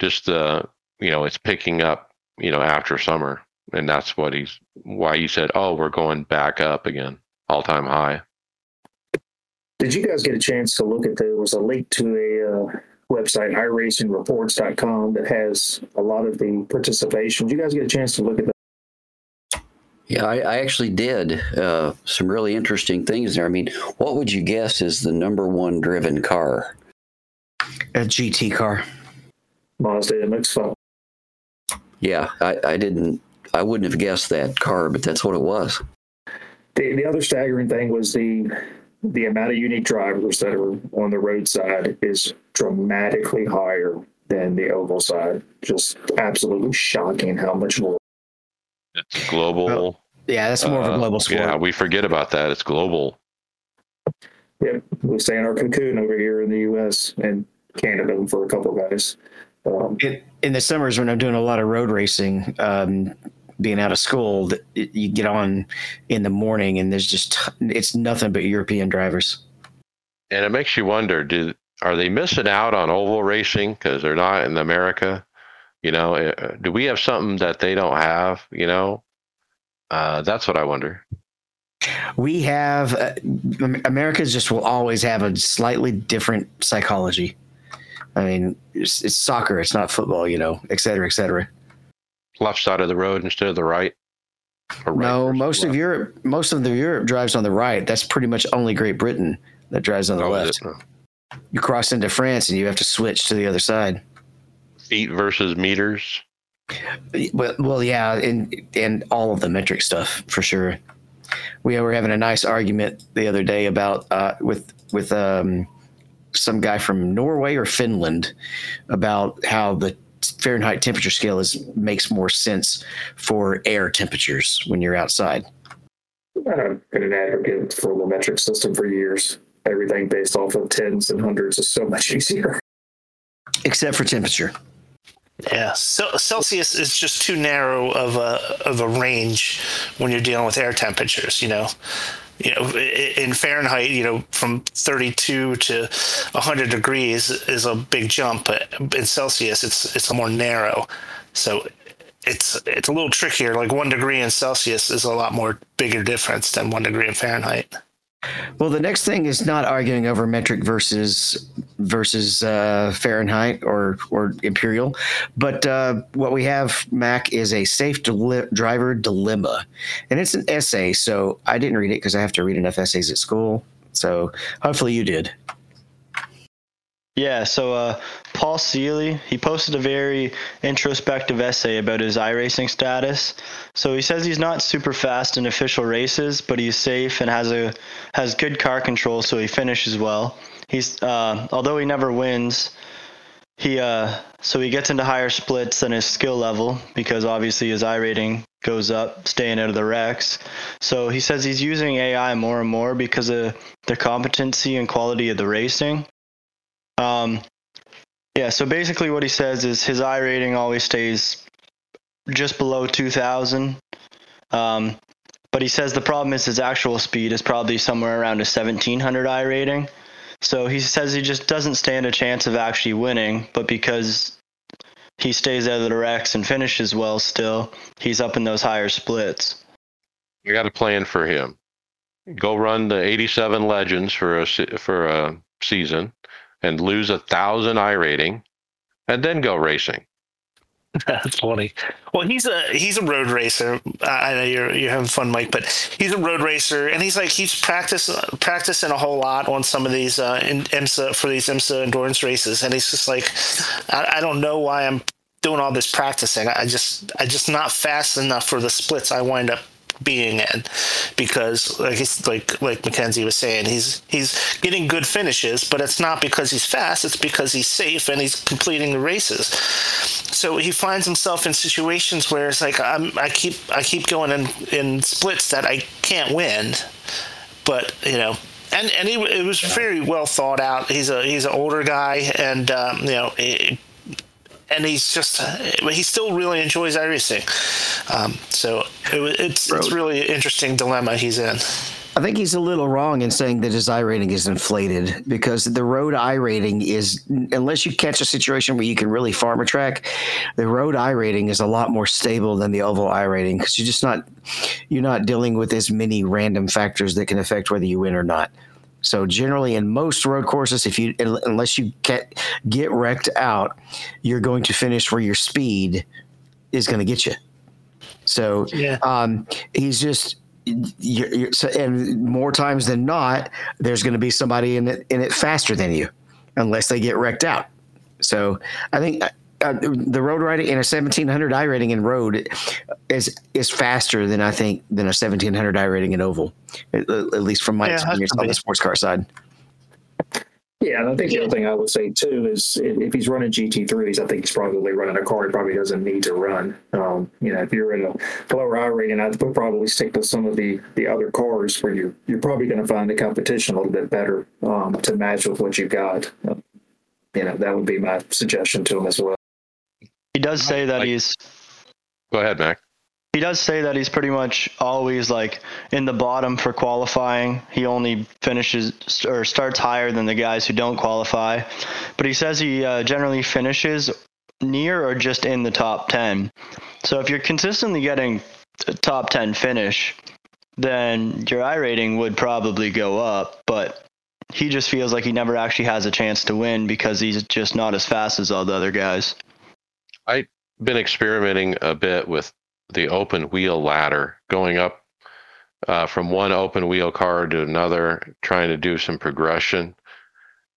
just the you know, it's picking up, you know, after summer. And that's what he's why you said, oh, we're going back up again, all time high. Did you guys get a chance to look at there was a link to a uh, website, iRacingReports.com, that has a lot of the participation. Did you guys get a chance to look at that? Yeah, I, I actually did. Uh, some really interesting things there. I mean, what would you guess is the number one driven car? A GT car. Mazda MX-5. Yeah, I, I didn't. I wouldn't have guessed that car, but that's what it was. The, the other staggering thing was the the amount of unique drivers that are on the roadside is dramatically higher than the oval side. Just absolutely shocking how much more. It's global. Well, Yeah, that's more of a uh, global sport. Yeah, we forget about that. It's global. Yep, we stay in our cocoon over here in the U.S. and Canada for a couple of guys. Um, in, in the summers when I'm doing a lot of road racing, um, being out of school, th- you get on in the morning and there's just it's nothing but European drivers. And it makes you wonder: Do are they missing out on oval racing because they're not in America? You know, uh, do we have something that they don't have? You know, uh, that's what I wonder. We have uh, Am- Americans just will always have a slightly different psychology. I mean, it's, it's soccer, it's not football, you know, et cetera, et cetera. Left side of the road instead of the right. Right no, most of left. Europe, most of the Europe drives on the right. That's pretty much only Great Britain that drives on the Oh, left. it? You cross into France and you have to switch to the other side. feet versus meters. Well, well, yeah, and and all of the metric stuff for sure. We were having a nice argument the other day about uh, with with um, some guy from Norway or Finland about how the Fahrenheit temperature scale is makes more sense for air temperatures when you're outside. I've been an advocate for the metric system for years. Everything based off of tens and hundreds is so much easier. Except for temperature. Yeah, so Celsius is just too narrow of a of a range when you're dealing with air temperatures. You know, you know, in Fahrenheit, you know, from 32 to 100 degrees is a big jump, but in Celsius, it's it's more narrow. So it's it's a little trickier. Like one degree in Celsius is a lot more bigger difference than one degree in Fahrenheit. Well, the next thing is not arguing over metric versus versus uh, Fahrenheit or or imperial, but uh, what we have, Mac, is a safe deli- driver dilemma, and it's an essay. So I didn't read it because I have to read enough essays at school. So hopefully you did. Yeah, so uh, Paul Seeley, he posted a very introspective essay about his iRacing status. So he says he's not super fast in official races, but he's safe and has a has good car control, so he finishes well. He's uh, although he never wins, he uh, so he gets into higher splits than his skill level because obviously his I rating goes up, staying out of the wrecks. So he says he's using AI more and more because of the competency and quality of the racing. Um, yeah, so basically what he says is his I rating always stays just below 2,000. Um, but he says the problem is his actual speed is probably somewhere around a 1,700 I rating. So he says he just doesn't stand a chance of actually winning, but because he stays out of the wrecks and finishes well still, he's up in those higher splits. You got a plan for him. Go run the 87 Legends for a for a season, and lose a thousand I rating, and then go racing. That's funny. Well, he's a he's a road racer. I know you're you're having fun, Mike, but he's a road racer, and he's like he's practice practicing a whole lot on some of these uh, in, IMSA for these IMSA endurance races, and he's just like, I, I don't know why I'm doing all this practicing. I just I just not fast enough for the splits I wind up being in because like he's like like Mackenzie was saying he's he's getting good finishes but it's not because he's fast it's because he's safe and he's completing the races so he finds himself in situations where it's like I'm, I keep I keep going in in splits that I can't win, but you know. And, and he, it was very well thought out. He's a he's an older guy, and um, you know, eh, and he's just uh, he still really enjoys iRacing. Um, so it, it's it's really an interesting dilemma he's in. I think he's a little wrong in saying that his I rating is inflated because the road I rating is, unless you catch a situation where you can really farm a track, the road I rating is a lot more stable than the oval I rating because you're just not, you're not dealing with as many random factors that can affect whether you win or not. So generally, in most road courses, if you unless you get get wrecked out, you're going to finish where your speed is going to get you. So Yeah. um, he's just. You're, you're, so, and more times than not, there's going to be somebody in it in it faster than you, unless they get wrecked out. So I think uh, the road riding in a 1700 i rating in road is is faster than I think than a 1700 i rating in oval, at, at least from my Yeah, experience on the sports car side. Yeah, and I think the other thing I would say too is if if he's running GT3s, I think he's probably running a car he probably doesn't need to run. Um, you know, if you're in a lower I rating, I'd probably stick with some of the the other cars where you're you're probably going to find the competition a little bit better um, to match with what you've got. Uh, you know, that would be my suggestion to him as well. He does say that Like- he's Go ahead, Mac. he does say that he's pretty much always like in the bottom for qualifying. He only finishes or starts higher than the guys who don't qualify, but he says he uh, generally finishes near or just in the top 10. So if you're consistently getting a top 10 finish, then your I rating would probably go up, but he just feels like he never actually has a chance to win because he's just not as fast as all the other guys. I've been experimenting a bit with the open wheel ladder, going up uh, from one open wheel car to another, trying to do some progression.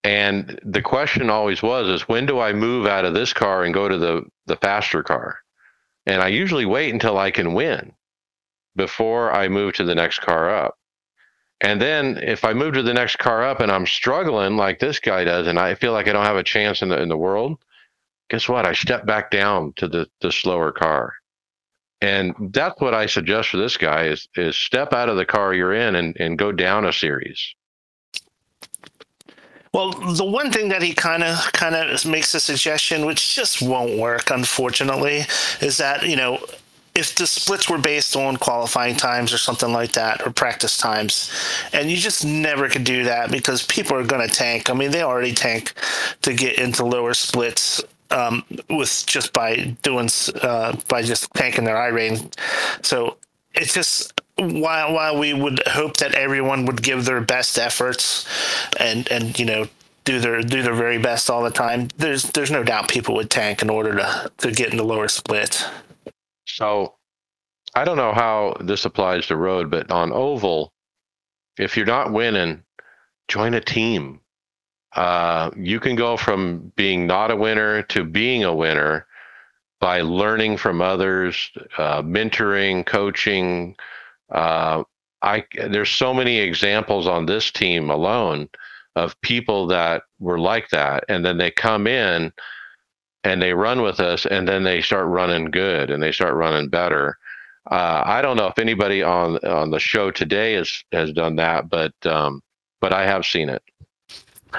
And the question always was is when do I move out of this car and go to the the faster car? And I usually wait until I can win before I move to the next car up. And then if I move to the next car up and I'm struggling like this guy does and I feel like I don't have a chance in the in the world, guess what? I step back down to the the slower car. And that's what I suggest for this guy is is step out of the car you're in and, and go down a series. Well, the one thing that he kind of kind of makes a suggestion, which just won't work, unfortunately, is that you know if the splits were based on qualifying times or something like that or practice times and you just never could do that because people are going to tank i mean they already tank to get into lower splits um, with just by doing uh, by just tanking their i rating so it's just while while we would hope that everyone would give their best efforts and and you know do their do their very best all the time there's there's no doubt people would tank in order to to get into lower split. So I don't know how this applies to road, but on oval, if you're not winning, join a team. Uh, you can go from being not a winner to being a winner by learning from others, uh, mentoring, coaching. Uh, I there's so many examples on this team alone of people that were like that, and then they come in and they run with us and then they start running good and they start running better. Uh, I don't know if anybody on on the show today has has done that, but um, but I have seen it.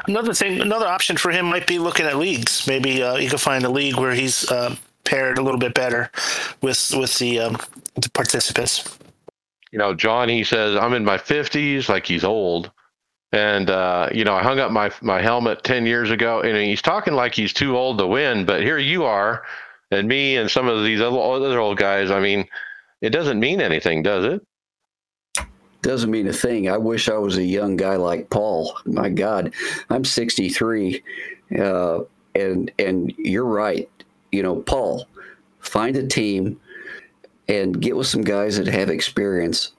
Another thing, another option for him might be looking at leagues. Maybe uh, you can find a league where he's uh, paired a little bit better with with the um, the participants. You know, John, he says I'm in my 50s, like he's old, and uh, you know I hung up my my helmet 10 years ago, and he's talking like he's too old to win. But here you are, and me, and some of these other other old guys. I mean, it doesn't mean anything, does it? Doesn't mean a thing. I wish I was a young guy like Paul. My God, I'm 63, uh, and and you're right. You know, Paul, find a team and get with some guys that have experience.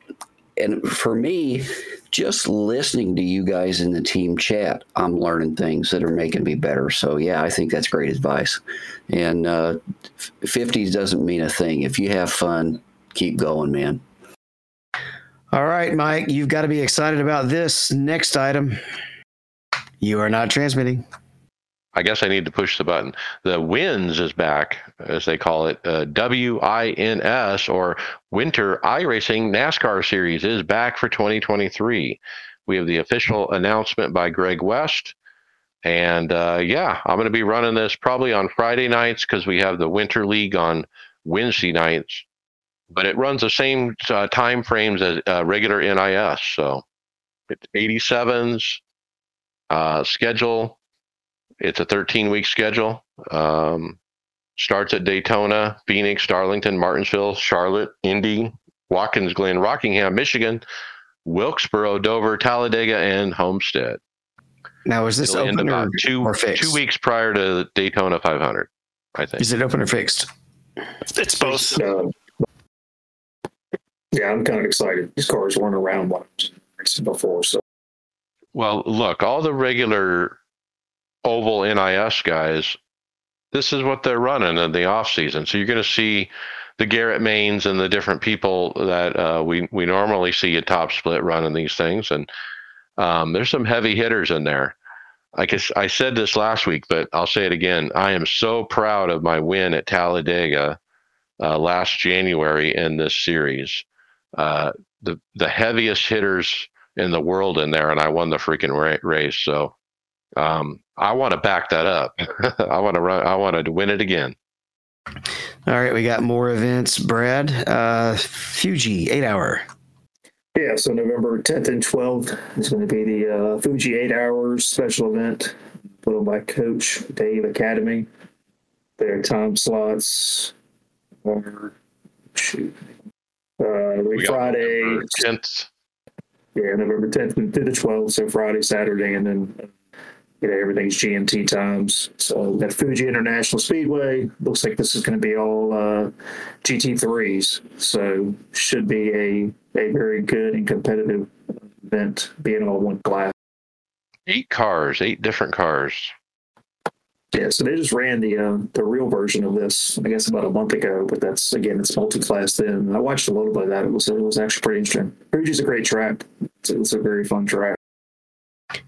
And for me, just listening to you guys in the team chat, I'm learning things that are making me better. So yeah, I think that's great advice. And uh, 50s doesn't mean a thing. If you have fun, keep going, man. All right, Mike, you've got to be excited about this next item. You are not transmitting. I guess I need to push the button. The WINS is back, as they call it. Uh, W I N S or Winter iRacing NASCAR Series is back for 2023. We have the official announcement by Greg West. And uh, yeah, I'm going to be running this probably on Friday nights because we have the Winter League on Wednesday nights. But it runs the same uh, time frames as uh, regular NIS. So it's 87s uh, schedule. It's a 13 week schedule. Um, starts at Daytona, Phoenix, Darlington, Martinsville, Charlotte, Indy, Watkins Glen, Rockingham, Michigan, Wilkesboro, Dover, Talladega, and Homestead. Now, is this It'll open or, two or fixed? two weeks prior to Daytona 500. I think. Is it open or fixed? It's both. Uh, yeah, I'm kind of excited. These cars weren't around racing before, so Well, look, all the regular oval NIS guys, this is what they're running in the off season. So you're going to see the Garrett Manes and the different people that uh, we we normally see at Top Split running these things, and um, there's some heavy hitters in there. I guess I said this last week, but I'll say it again. I am so proud of my win at Talladega uh, last January in this series. Uh, the the heaviest hitters in the world in there, and I won the freaking ra- race. So um, I want to back that up. I want to run. I want to win it again. All right, we got more events. Brad, uh, Fuji, eight hour. yeah. So November 10th and 12th is going to be the uh, Fuji eight hours special event put on by Coach Dave Academy. Their time slots are shoot. Uh, We Friday, November 10th. yeah, November 10th through the 12th, so Friday, Saturday, and then you know everything's GMT times. So got Fuji International Speedway. Looks like this is going to be all uh, GT3s, so should be a a very good and competitive event, being all one class. Eight cars, eight different cars. Yeah, so they just ran the uh, the real version of this, I guess, about a month ago. But that's again, it's multi-class. Then I watched a little bit of that. It was it was actually pretty interesting. Fuji's a great track. It's, it's a very fun track.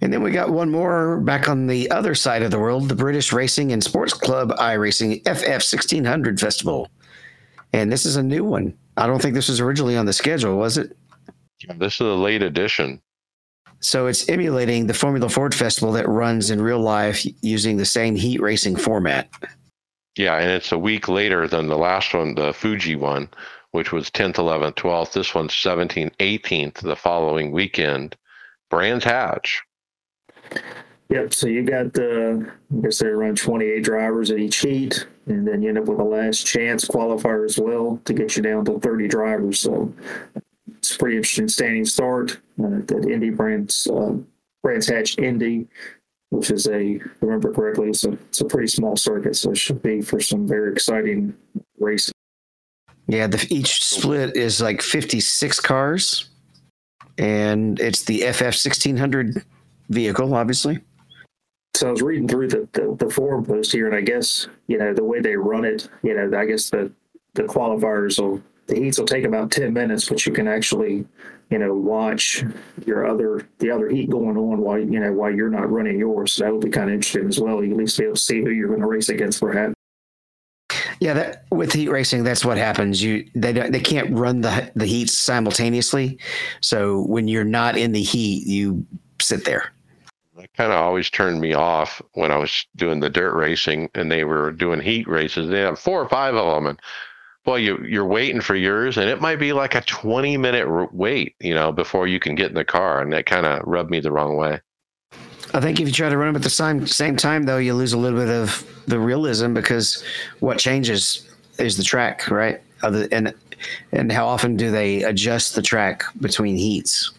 And then we got one more back on the other side of the world, the British Racing and Sports Club iRacing FF 1600 Festival. And this is a new one. I don't think this was originally on the schedule, was it? This is a late edition. So it's emulating the Formula Ford Festival that runs in real life using the same heat racing format. Yeah, and it's a week later than the last one, the Fuji one, which was 10th, 11th, 12th. This one's 17th, 18th, the following weekend. Brands Hatch. Yep. So you got the, I guess they run 28 drivers at each heat, and then you end up with a last chance qualifier as well to get you down to 30 drivers. So it's a pretty interesting standing start. Uh, that Indy Brands, uh, Brands Hatch Indy, which is a, remember correctly, it's a, it's a pretty small circuit. So it should be for some very exciting racing. Yeah, the, each split is like 56 cars, and it's the FF 1600 vehicle, obviously. so I was reading through the, the, the forum post here, and I guess you know the way they run it. You know, I guess the the qualifiers will the heats will take about ten minutes, but you can actually you know watch your other the other heat going on while you know while you're not running yours. So that would be kind of interesting as well. You at least be able to see who you're going to race against, perhaps. Yeah, that with heat racing, that's what happens. You they don't, they can't run the the heats simultaneously. So when you're not in the heat, you sit there. That kind of always turned me off when I was doing the dirt racing and they were doing heat races. They had four or five of them. And boy, you, you're waiting for yours, and it might be like a 20 minute wait, you know, before you can get in the car. And that kind of rubbed me the wrong way. I think if you try to run them at the same same time, though, you lose a little bit of the realism because what changes is the track, right? Other and and how often do they adjust the track between heats?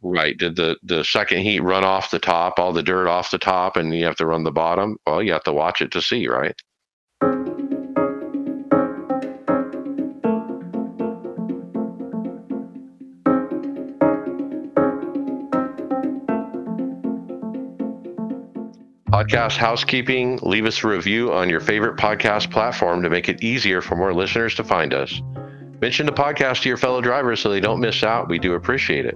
Right. Did the, the second heat run off the top, all the dirt off the top, and you have to run the bottom? Well, you have to watch it to see, right? Podcast housekeeping. Leave us a review on your favorite podcast platform to make it easier for more listeners to find us. Mention the podcast to your fellow drivers so they don't miss out. We do appreciate it.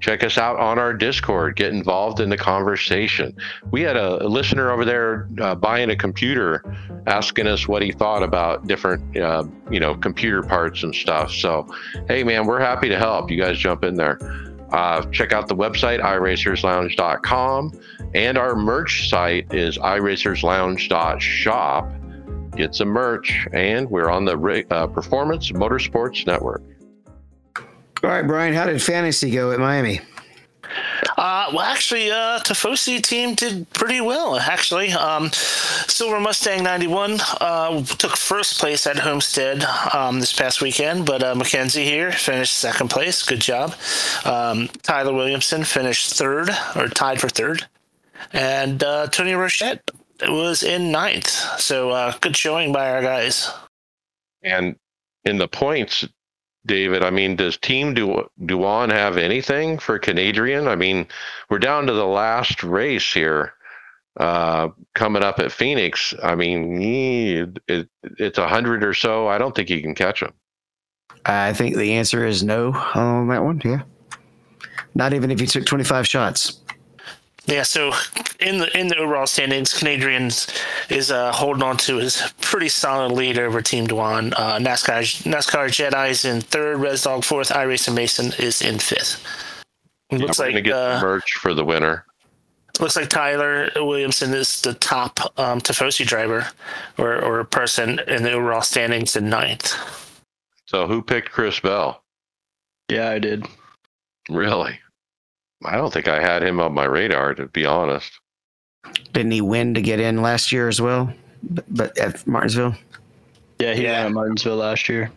Check us out on our Discord. Get involved in the conversation. We had a, listener over there uh, buying a computer, asking us what he thought about different, uh, you know, computer parts and stuff. So, hey, man, we're happy to help. You guys jump in there. Uh, check out the website iRacersLounge.com, and our merch site is iRacersLounge.shop. Get some merch, and we're on the uh, Performance Motorsports Network. All right, Brian, how did fantasy go at Miami? Uh, well, actually, uh, Tifosi team did pretty well. Actually, um, Silver Mustang '91 uh, took first place at Homestead um, this past weekend, but uh, Mackenzie here finished second place. Good job. Um, Tyler Williamson finished third, or tied for third, and uh, Tony Rochette was in ninth. So uh, good showing by our guys. And in the points, David, I mean, does Team du- Duan have anything for Canadian? I mean, we're down to the last race here uh, coming up at Phoenix. I mean, it, it, it's a hundred or so. I don't think you can catch him. I think the answer is no on that one. Yeah. Not even if you took 25 shots. Yeah, so in the in the overall standings, Canadians is uh, holding on to his pretty solid lead over Team Dwan. Uh, NASCAR NASCAR Jedi is in third, Res Dog fourth, iRacing Mason is in fifth. It looks We're like gonna get uh, the merch for the winner. looks like Tyler Williamson is the top um, Tifosi driver or or person in the overall standings in ninth. So who picked Chris Bell? Yeah, I did. Really? I don't think I had him on my radar, to be honest. Didn't he win to get in last year as well? But, but at Martinsville? Yeah, he Yeah. won at Martinsville last year.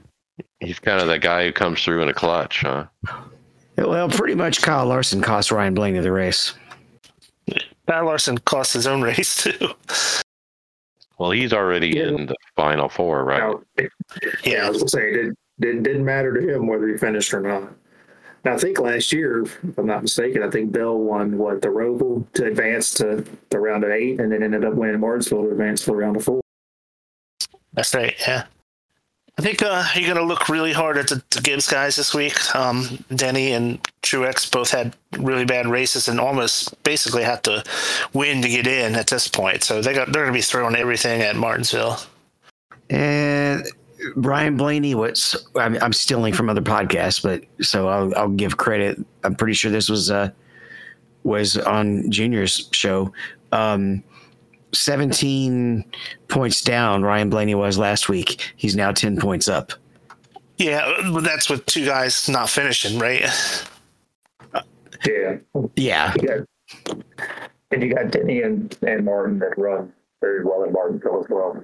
He's kind of the guy who comes through in a clutch, huh? Well, pretty much Kyle Larson cost Ryan Blaney the race. Pat Larson cost his own race too. Well, he's already Yeah. in the final four, right? Now, yeah, I was gonna say it didn't, didn't didn't matter to him whether he finished or not. Now, I think last year, if I'm not mistaken, I think Bell won what the Roval to advance to the round of eight, and then ended up winning Martinsville to advance to the round of four. That's right. Yeah. I think uh, you're going to look really hard at the, the Gibbs guys this week. Um, Denny and Truex both had really bad races and almost basically had to win to get in at this point. So they got they're going to be throwing everything at Martinsville. And Ryan Blaney, what's I'm, I'm stealing from other podcasts, but so I'll, I'll give credit. I'm pretty sure this was uh was on Junior's show. Um, 17 points down. Ryan Blaney was last week. He's now 10 points up. Yeah, but that's with two guys not finishing, right? Yeah, Yeah, you got, and you got Denny and, and Martin that run very well in Martinsville as well.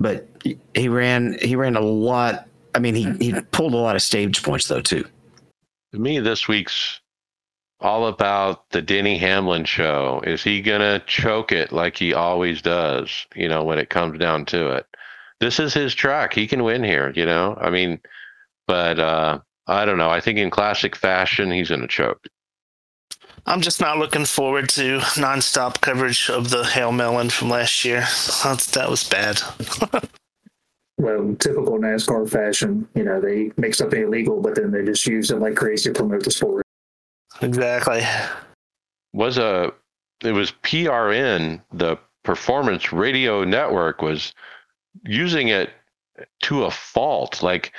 But he- ran he ran a lot. I mean, he he pulled a lot of stage points though too. To me, this week's all about the Denny Hamlin show. Is he to choke it like he always does, you know, when it comes down to it? This is his track. He can win here, you know? I mean, but uh, I don't know. I think in classic fashion, he's to choke. I'm just not looking forward to nonstop coverage of the Hail Melon from last year. That's, that was bad. Well, typical NASCAR fashion, you know, they make something illegal, but then they just use it like crazy to promote the sport. Exactly. was a it was PRN the Performance Radio Network was using it to a fault like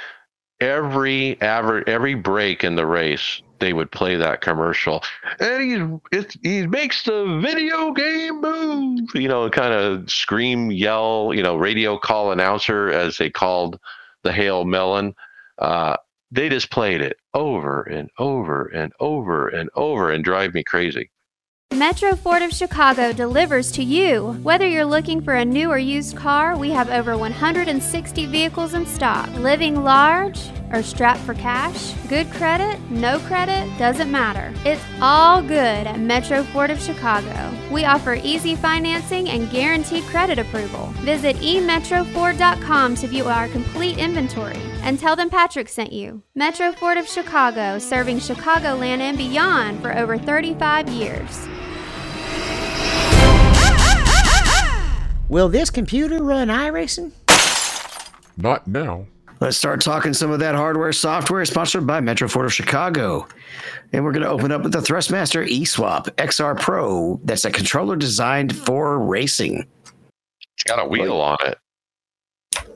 every aver every break in the race they would play that commercial and he he makes the video game move you know kind of scream yell you know radio call announcer as they called the hail melon uh they just played it over and over and over and over and drive me crazy. Metro Ford of Chicago delivers to you. Whether you're looking for a new or used car, we have over 160 vehicles in stock. Living large or strapped for cash? Good credit? No credit? Doesn't matter. It's all good at Metro Ford of Chicago. We offer easy financing and guaranteed credit approval. Visit emetroford.com to view our complete inventory and tell them Patrick sent you. Metro Ford of Chicago, serving Chicagoland and beyond for over 35 years. Will this computer run iRacing? Not now. Let's start talking some of that hardware software sponsored by Metro Ford of Chicago. And we're going to open up with the Thrustmaster eSwap XR Pro. That's a controller designed for racing. It's got a wheel on it.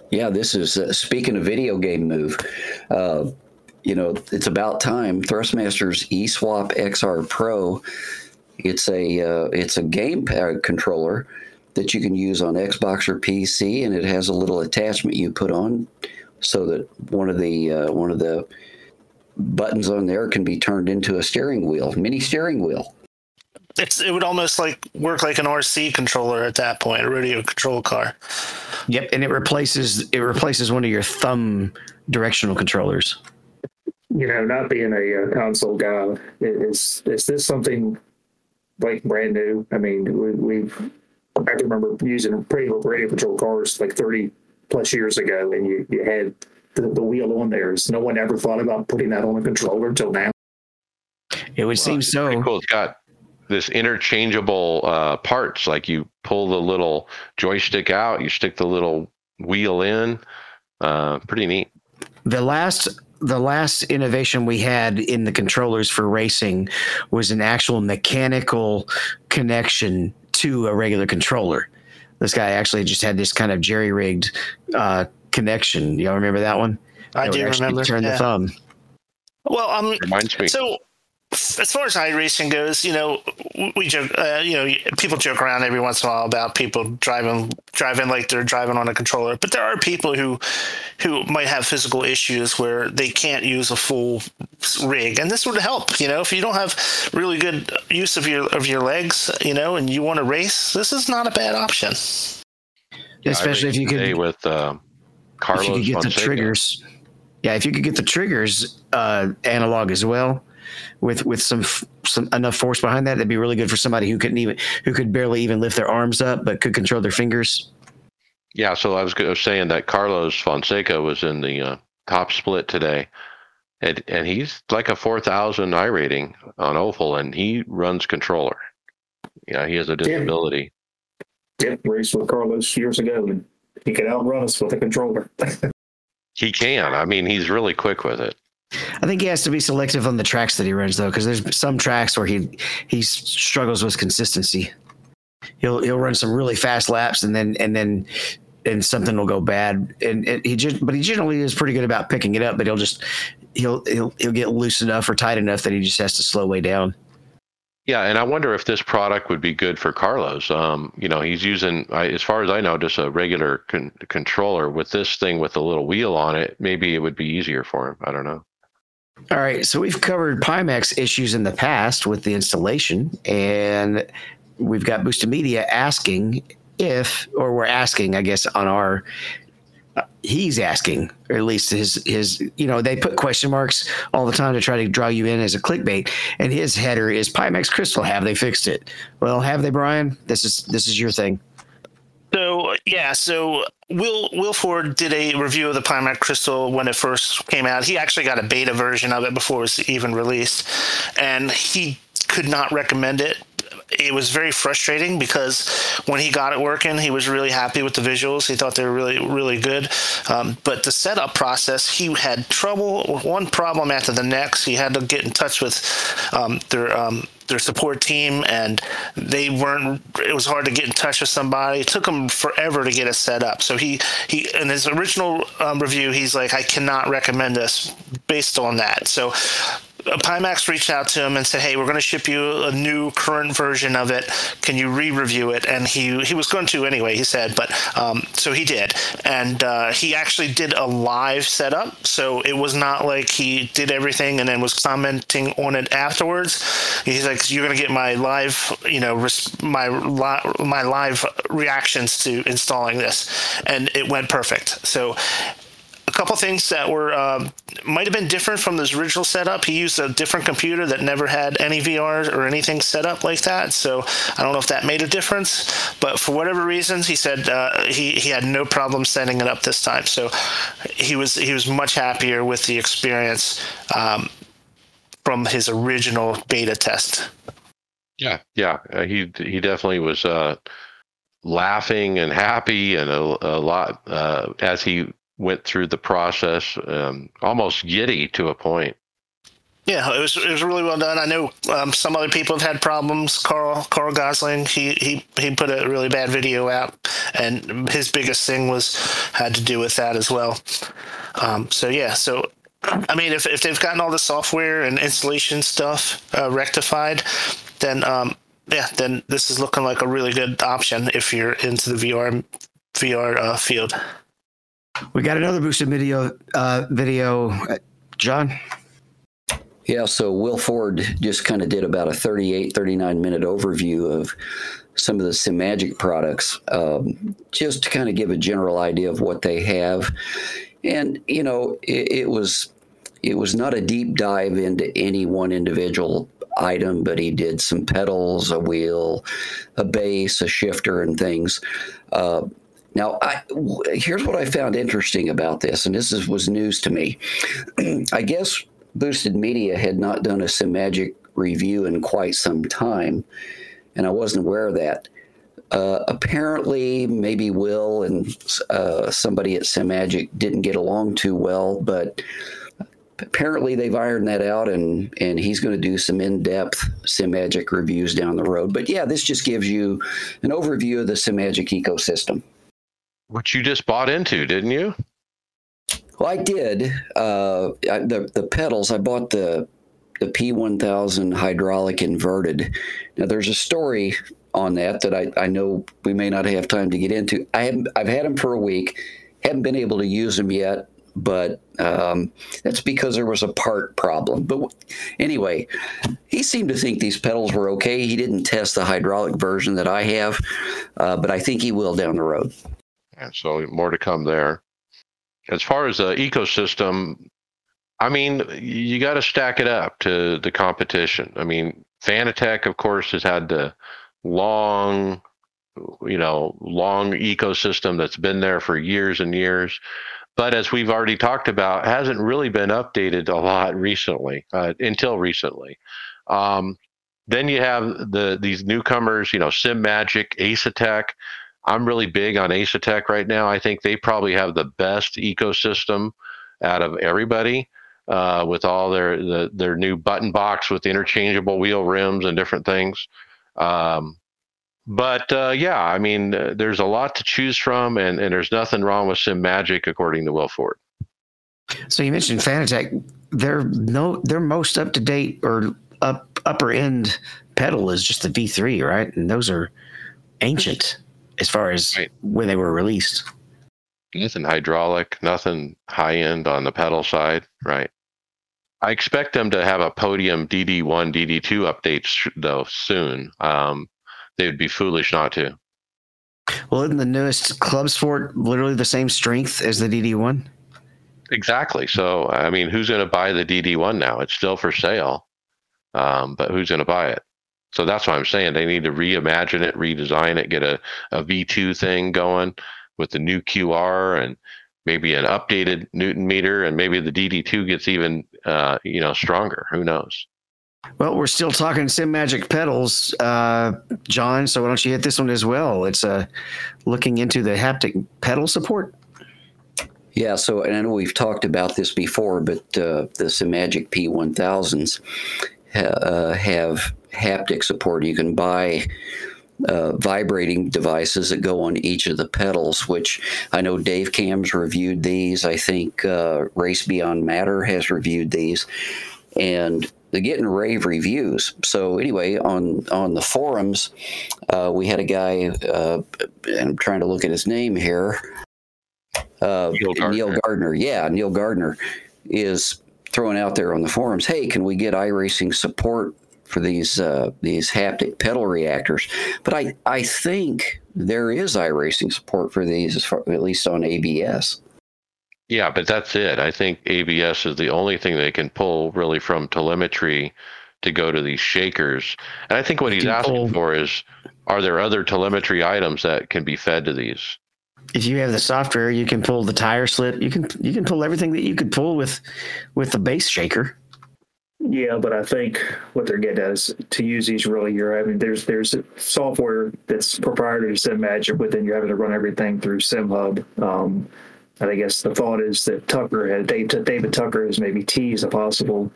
Yeah, this is uh, speaking of video game move. Uh, you know, it's about time. Thrustmaster's eSwap XR Pro. It's a uh, it's a game controller that you can use on Xbox or PC, and it has a little attachment you put on so that one of the uh, one of the buttons on there can be turned into a steering wheel, mini steering wheel. It's it would almost like work like an RC controller at that point, a radio control car. Yep, and it replaces it replaces one of your thumb directional controllers. You know, not being a, uh console guy, is is this something like brand new? I mean, we, we've I can remember using pretty radio control cars like thirty plus years ago, and you you had the, the wheel on there. Has no one ever thought about putting that on a controller until now? It would seem so. cool. It's got this interchangeable uh, parts. Like you pull the little joystick out, you stick the little wheel in. Uh, pretty neat. The last the last innovation we had in the controllers for racing was an actual mechanical connection to a regular controller. This guy actually just had this kind of jerry rigged uh, connection. Y'all remember that one? I That would do actually remember. Turn yeah. the thumb. Well, um, Reminds me. So, as far as iRacing goes, you know, we joke, uh, you know, people joke around every once in a while about people driving, driving like they're driving on a controller. But there are people who, who might have physical issues where they can't use a full rig, and this would help. You know, if you don't have really good use of your of your legs, you know, and you want to race, this is not a bad option. Yeah, Especially if you could with uh, Carlos if you could get the triggers. Yeah, if you could get the triggers uh, analog as well, with with some some enough force behind that, that'd be really good for somebody who couldn't even who could barely even lift their arms up, but could control their fingers. Yeah, so I was, saying that Carlos Fonseca was in the uh, top split today, and and he's like a four thousand iRating on Oval, and he runs controller. Yeah, he has a disability. Did race with Carlos years ago, and he could outrun us with a controller. He can. I mean, he's really quick with it. I think he has to be selective on the tracks that he runs though, because there's some tracks where he he struggles with consistency. He'll he'll run some really fast laps and then and then and something will go bad. And, and he just but he generally is pretty good about picking it up. But he'll just he'll he'll he'll get loose enough or tight enough that he just has to slow way down. Yeah, and I wonder if this product would be good for Carlos. Um, you know, he's using, I, as far as I know, just a regular con- controller. With this thing with a little wheel on it, maybe it would be easier for him. I don't know. All right, so we've covered Pimax issues in the past with the installation, and we've got Boosted Media asking if, or we're asking, I guess, on our. Uh, he's asking, or at least his his. You know, they put question marks all the time to try to draw you in as a clickbait, and his header is Pimax Crystal. Have they fixed it? Well, have they, Brian? This is this is your thing. So yeah, so Will Ford did a review of the Pimax Crystal when it first came out. He actually got a beta version of it before it was even released, and he could not recommend it. It was very frustrating because when he got it working, he was really happy with the visuals. He thought they were really, really good. Um, but the setup process, he had trouble, one problem after the next. He had to get in touch with um, their um, their support team, and they weren't. It was hard to get in touch with somebody. It took him forever to get it set up. So he he in his original um, review, he's like, I cannot recommend this based on that. So. Uh, Pimax reached out to him and said, "Hey, we're going to ship you a new current version of it. Can you re-review it?" And he he was going to anyway. He said, but um, so he did, and uh, he actually did a live setup. So it was not like he did everything and then was commenting on it afterwards. He's like, "You're going to get my live, you know, res- my li- my live reactions to installing this," and it went perfect. So couple things that were um, might have been different from this original setup. He used a different computer that never had any VR or anything set up like that. So I don't know if that made a difference, but for whatever reasons, he said uh, he he had no problem setting it up this time. So he was he was much happier with the experience um, from his original beta test. Yeah, yeah. Uh, he he definitely was uh, laughing and happy and a, a lot uh, as he went through the process, um, almost giddy to a point. Yeah, it was it was really well done. I know um, some other people have had problems. Karl Karl Gosling he he he put a really bad video out, and his biggest thing was had to do with that as well. Um, so yeah, so I mean, if if they've gotten all the software and installation stuff uh, rectified, then um, yeah, then this is looking like a really good option if you're into the VR VR uh, field. We got another boosted video. Uh, video, John. Yeah, so Will Ford just kind of did about a 38, 39 minute overview of some of the Simagic products, um, just to kind of give a general idea of what they have. And, you know, it, it was it was not a deep dive into any one individual item, but he did some pedals, a wheel, a base, a shifter, and things. Uh, now, I, here's what I found interesting about this, and this is, was news to me. I guess Boosted Media had not done a Simagic review in quite some time, and I wasn't aware of that. Uh, apparently, maybe Will and uh, somebody at Simagic didn't get along too well, but apparently they've ironed that out and and he's going to do some in-depth Simagic reviews down the road but yeah this just gives you an overview of the Simagic ecosystem which you just bought into didn't you well i did uh, I, the the pedals i bought the the p1000 hydraulic inverted now there's a story on that that I, I know we may not have time to get into i have i've had them for a week haven't been able to use them yet but um, that's because there was a part problem. But anyway, he seemed to think these pedals were okay. He didn't test the hydraulic version that I have, uh, but I think he will down the road. Yeah, so more to come there. As far as the ecosystem, I mean, you got to stack it up to the competition. I mean, Fanatec, of course, has had the long, you know, long ecosystem that's been there for years and years but as we've already talked about, hasn't really been updated a lot recently, uh, until recently. Um, then you have the these newcomers, you know, Simagic, Asetek. I'm really big on Asetek right now. I think they probably have the best ecosystem out of everybody uh, with all their the, their new button box with interchangeable wheel rims and different things. Um, but uh, yeah, I mean, uh, there's a lot to choose from, and, and there's nothing wrong with Simagic, according to Will Ford. So you mentioned Fanatec. Their no, their most up to date or up upper end pedal is just the V3, right? And those are ancient as far as right. when they were released. Nothing hydraulic, nothing high end on the pedal side, right? I expect them to have a podium DD1, DD2 updates though soon. Um, they would be foolish not to. Well, isn't the newest Club Sport literally the same strength as the DD1? Exactly. So, I mean, who's going to buy the DD1 now? It's still for sale, um, but who's going to buy it? So that's what I'm saying. They need to reimagine it, redesign it, get a, a V2 thing going with the new QR and maybe an updated Newton meter, and maybe the DD2 gets even, uh, you know, stronger. Who knows? Well, we're still talking Simagic pedals, uh, John. So why don't you hit this one as well? It's uh, looking into the haptic pedal support. Yeah, so and I know we've talked about this before, but uh, the Simagic P1000s ha- uh, have haptic support. You can buy uh, vibrating devices that go on each of the pedals, which I know Dave Cams reviewed these. I think uh, Race Beyond Matter has reviewed these. And they're getting rave reviews. So anyway, on on the forums, uh, we had a guy, uh, and I'm trying to look at his name here. Uh, Neil, Gardner. Neil Gardner, yeah, Neil Gardner is throwing out there on the forums. Hey, can we get iRacing support for these uh, these haptic pedal reactors? But I I think there is iRacing support for these, far, at least on ABS. Yeah, but that's it. I think ABS is the only thing they can pull really from telemetry to go to these shakers. And I think what he's asking pull, for is are there other telemetry items that can be fed to these? If you have the software, you can pull the tire slip. You can you can pull everything that you could pull with with the base shaker. Yeah, but I think what they're getting at is to use these really. You're I mean, there's there's software that's proprietary to Simagic, but then you're having to run everything through SimHub. Um, and I guess the thought is that Tucker had David Tucker has maybe teased a possible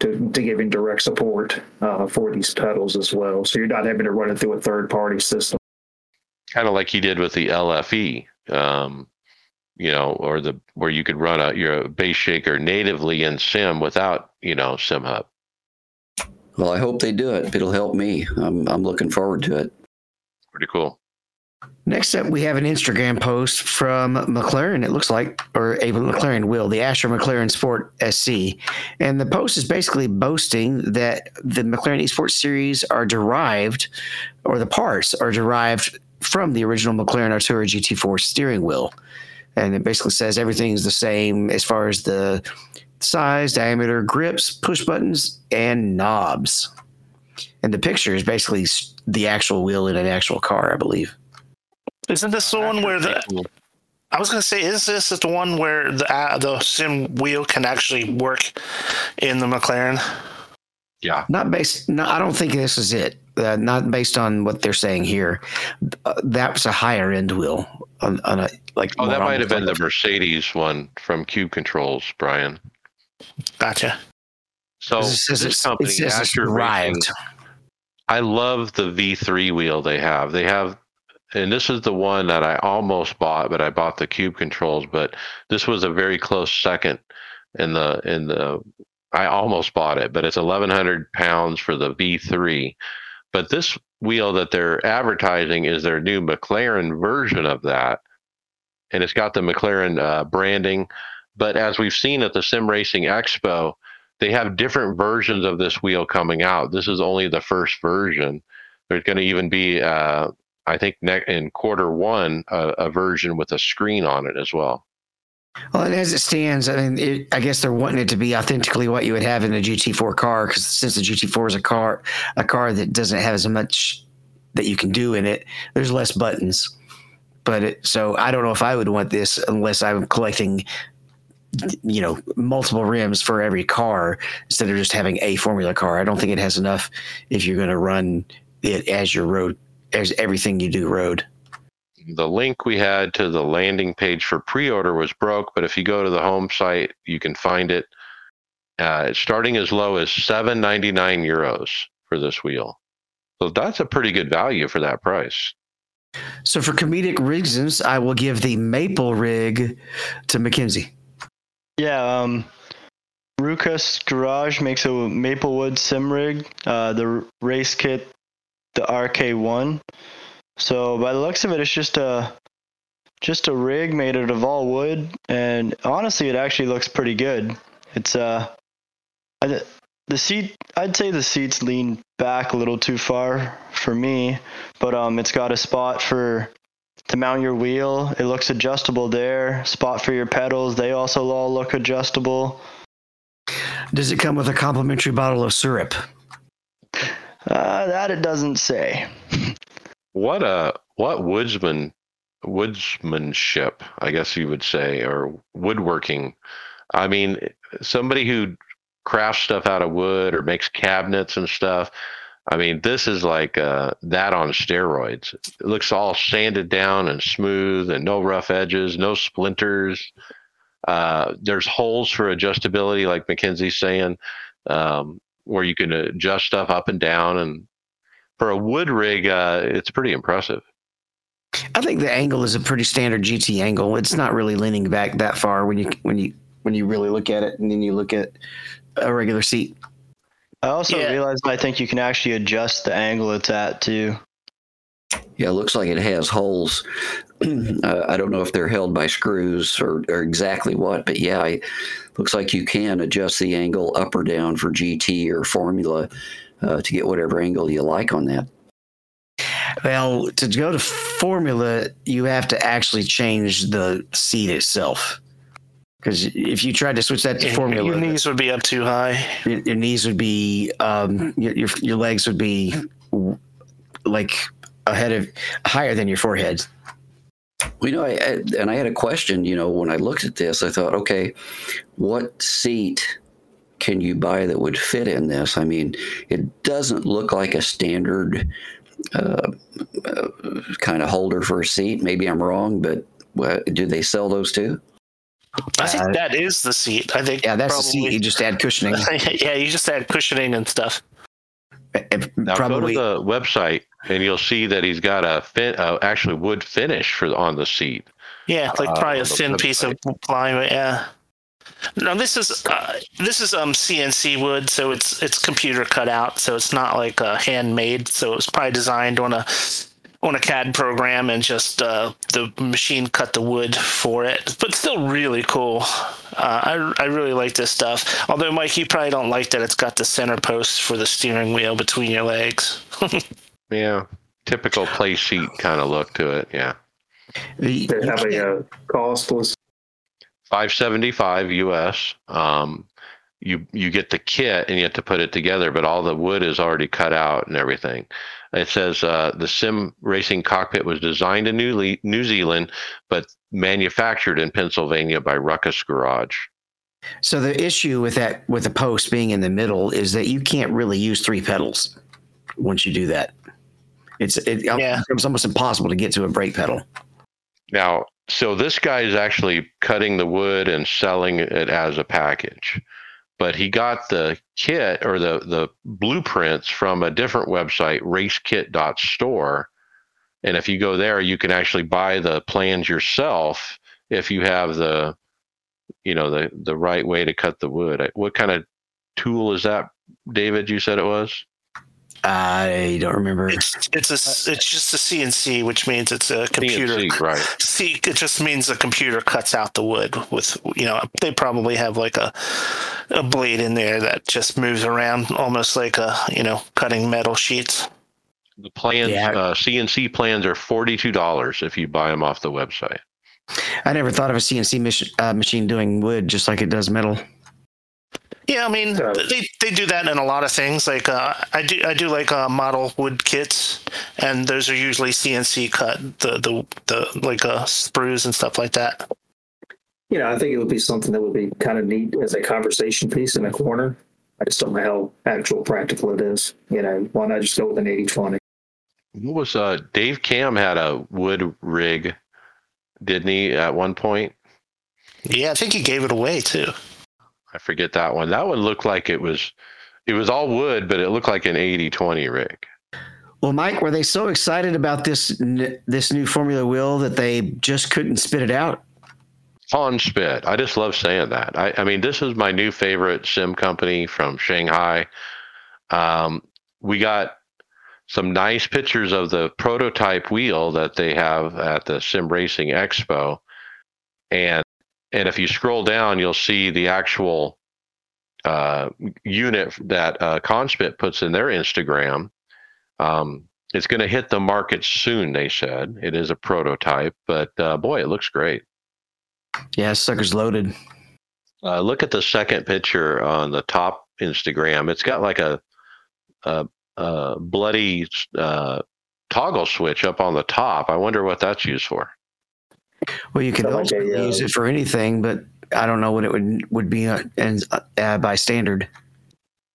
to, to giving direct support uh, for these pedals as well. So you're not having to run it through a third party system. Kind of like he did with the LFE, um, you know, or the where you could run a your base shaker natively in Sim without you know SimHub. Well, I hope they do it. It'll help me. I'm I'm looking forward to it. Pretty cool. Next up, we have an Instagram post from McLaren, it looks like, or a McLaren will, the Ascher McLaren Sport SC. And the post is basically boasting that the McLaren Esports series are derived, or the parts are derived from the original McLaren Artura GT4 steering wheel. And it basically says everything's the same as far as the size, diameter, grips, push buttons, and knobs. And the picture is basically the actual wheel in an actual car, I believe. Isn't this the one where the? I was gonna say, is this the one where the uh, the sim wheel can actually work in the McLaren? Yeah. Not based. No, I don't think this is it. Uh, not based on what they're saying here. Uh, that was a higher end wheel on, on a like. Oh, that might have been the Mercedes one from Cube Controls, Brian. Gotcha. So says this company, it says it's Ascher Racing. I love the V3 wheel they have. They have, and this is the one that I almost bought, but I bought the Cube controls. But this was a very close second in the in the. I almost bought it, but it's 1,100 pounds for the V3. But this wheel that they're advertising is their new McLaren version of that, and it's got the McLaren uh, branding. But as we've seen at the Sim Racing Expo, they have different versions of this wheel coming out. This is only the first version. There's going to even be, uh, I think, ne- in quarter one, a, a version with a screen on it as well. Well, and as it stands, I mean, it, I guess they're wanting it to be authentically what you would have in a GT4 car, because since the GT4 is a car, a car that doesn't have as much that you can do in it, there's less buttons. But it, so I don't know if I would want this unless I'm collecting, you know, multiple rims for every car instead of just having a formula car. I don't think it has enough if you're going to run it as your road, as everything you do road. The link we had to the landing page for pre-order was broke, but if you go to the home site, you can find it. Uh, it's starting as low as 7.99 euros for this wheel. So that's a pretty good value for that price. So for comedic reasons, I will give the maple rig to Mackenzie. Yeah, um, Rukas Garage makes a Maplewood sim rig, uh, the race kit, the RK1. So by the looks of it, it's just a just a rig made out of all wood, and honestly, it actually looks pretty good. It's uh, I, the seat. I'd say the seats lean back a little too far for me, but um, it's got a spot for to mount your wheel. It looks adjustable there. Spot for your pedals. They also all look adjustable. Does it come with a complimentary bottle of syrup? Uh, that it doesn't say. What a what woodsman woodsmanship, I guess you would say, or woodworking. I mean, somebody who crafts stuff out of wood or makes cabinets and stuff. I mean, this is like uh, that on steroids. It looks all sanded down and smooth, and no rough edges, no splinters. Uh, there's holes for adjustability, like Mackenzie's saying, um, where you can adjust stuff up and down. And for a wood rig, uh, it's pretty impressive. I think the angle is a pretty standard GT angle. It's not really leaning back that far when you when you when you really look at it, and then you look at a regular seat. I also Yeah. realized I think you can actually adjust the angle it's at too. Yeah, it looks like it has holes. uh, I don't know if they're held by screws or, or exactly what, but yeah, it looks like you can adjust the angle up or down for GT or Formula uh, to get whatever angle you like on that. Well, to go to Formula, you have to actually change the seat itself. Because if you tried to switch that to Your- Formula, Your knees would be up too high. your, your knees would be um, your, your your legs would be w- like ahead of higher than your forehead. Well, you know, I, I, and I had a question. You know, when I looked at this, I thought, okay, what seat can you buy that would fit in this? I mean, it doesn't look like a standard uh, uh, kind of holder for a seat. Maybe I'm wrong, but uh, do they sell those too? I think Uh, that is the seat. I think Yeah, that's the seat. You just add cushioning. yeah, you just add cushioning and stuff. It- Now Probably go to the website and you'll see that he's got a fin- uh, actually wood finish for on the seat. Yeah, like Uh, probably a on the thin piece of plywood. Yeah. No, this is uh, this is um CNC wood, so it's it's computer cut out, so it's not like uh, handmade. So it was probably designed on a on a CAD program and just uh, the machine cut the wood for it. But still, really cool. Uh, I I really like this stuff. Although Mike, you probably don't like that it's got the center post for the steering wheel between your legs. Yeah, typical Playseat kind of look to it. Yeah, The- They have a uh, cost was five seventy five US. Um, you you get the kit and you have to put it together, but all the wood is already cut out and everything. It says uh, the sim racing cockpit was designed in New, Le- New Zealand, but manufactured in Pennsylvania by Ruckus Garage. So the issue with that with the post being in the middle is that you can't really use three pedals once you do that. It's it Yeah. becomes almost impossible to get to a brake pedal. Now, so this guy is actually cutting the wood and selling it as a package. But he got the kit or the, the blueprints from a different website, racekit.store. And if you go there, you can actually buy the plans yourself if you have the, you know, the, the right way to cut the wood. What kind of tool is that, David? You said it was? I don't remember. It's it's a it's just a CNC, which means it's a computer. CNC, right. See, it just means the computer cuts out the wood with you know they probably have like a a blade in there that just moves around almost like a you know cutting metal sheets. The plans, Yeah. uh, CNC plans are $42 if you buy them off the website. I never thought of a CNC mach- uh, machine doing wood just like it does metal. Yeah, I mean So- they, they do that in a lot of things. Like uh, I do I do like uh, model wood kits, and those are usually CNC cut the the, the like uh, sprues and stuff like that. you know, I think it would be something that would be kind of neat as a conversation piece in a corner. I just don't know how actual practical it is. You know, why not just go with an 80 20? What was uh Dave Cam had a wood rig, didn't he, at one point? Yeah, I think he gave it away too. I forget that one. That one looked like it was it was all wood, but it looked like an 80-20 rig. Well, Mike, were they so excited about this n- this new Formula wheel that they just couldn't spit it out? On spit. I just love saying that. I, I mean, this is my new favorite sim company from Shanghai. Um, we got some nice pictures of the prototype wheel that they have at the Sim Racing Expo, and and if you scroll down, you'll see the actual uh, unit that uh, Conspit puts in their Instagram. Um, it's going to hit the market soon. They said it is a prototype, but uh, boy, it looks great. Yeah, sucker's loaded. Uh, look at the second picture on the top Instagram. It's got like a, a, a bloody uh, toggle switch up on the top. I wonder what that's used for. Well, you could So like also a, uh, use it for anything, but I don't know what it would would be uh, and uh, by standard.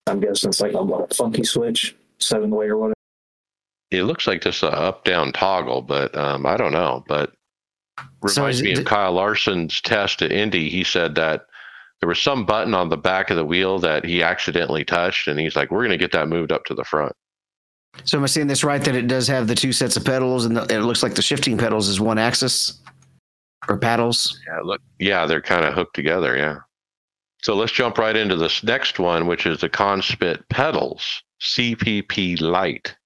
I'm guessing it's like a what, funky switch, seven way or whatever. It looks like just a up down toggle, but um, I don't know. But So reminds is me it- of Kyle Larson's test at Indy. He said that there was some button on the back of the wheel that he accidentally touched, and he's like, "We're going to get that moved up to the front." So am I seeing this right that it does have the two sets of pedals and the, it looks like the shifting pedals is one axis or paddles? Yeah, look. Yeah, they're kind of hooked together. Yeah. So let's jump right into this next one, which is the Conspit pedals CPP Light.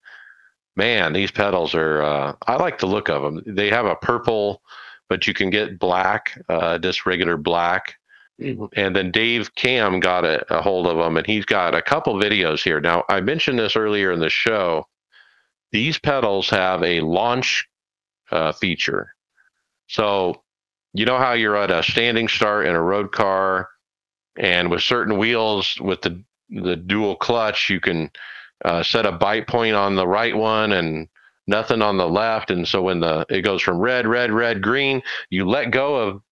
Man, these pedals are. Uh, I like the look of them. They have a purple, but you can get black, uh, just regular black. And then Dave Cam got a, a hold of them, and he's got a couple videos here. Now, I mentioned this earlier in the show. These pedals have a launch uh, feature. So you know how you're at a standing start in a road car, and with certain wheels with the the dual clutch, you can uh, set a bite point on the right one and nothing on the left. And so when the it goes from red, red, red, green, you let go of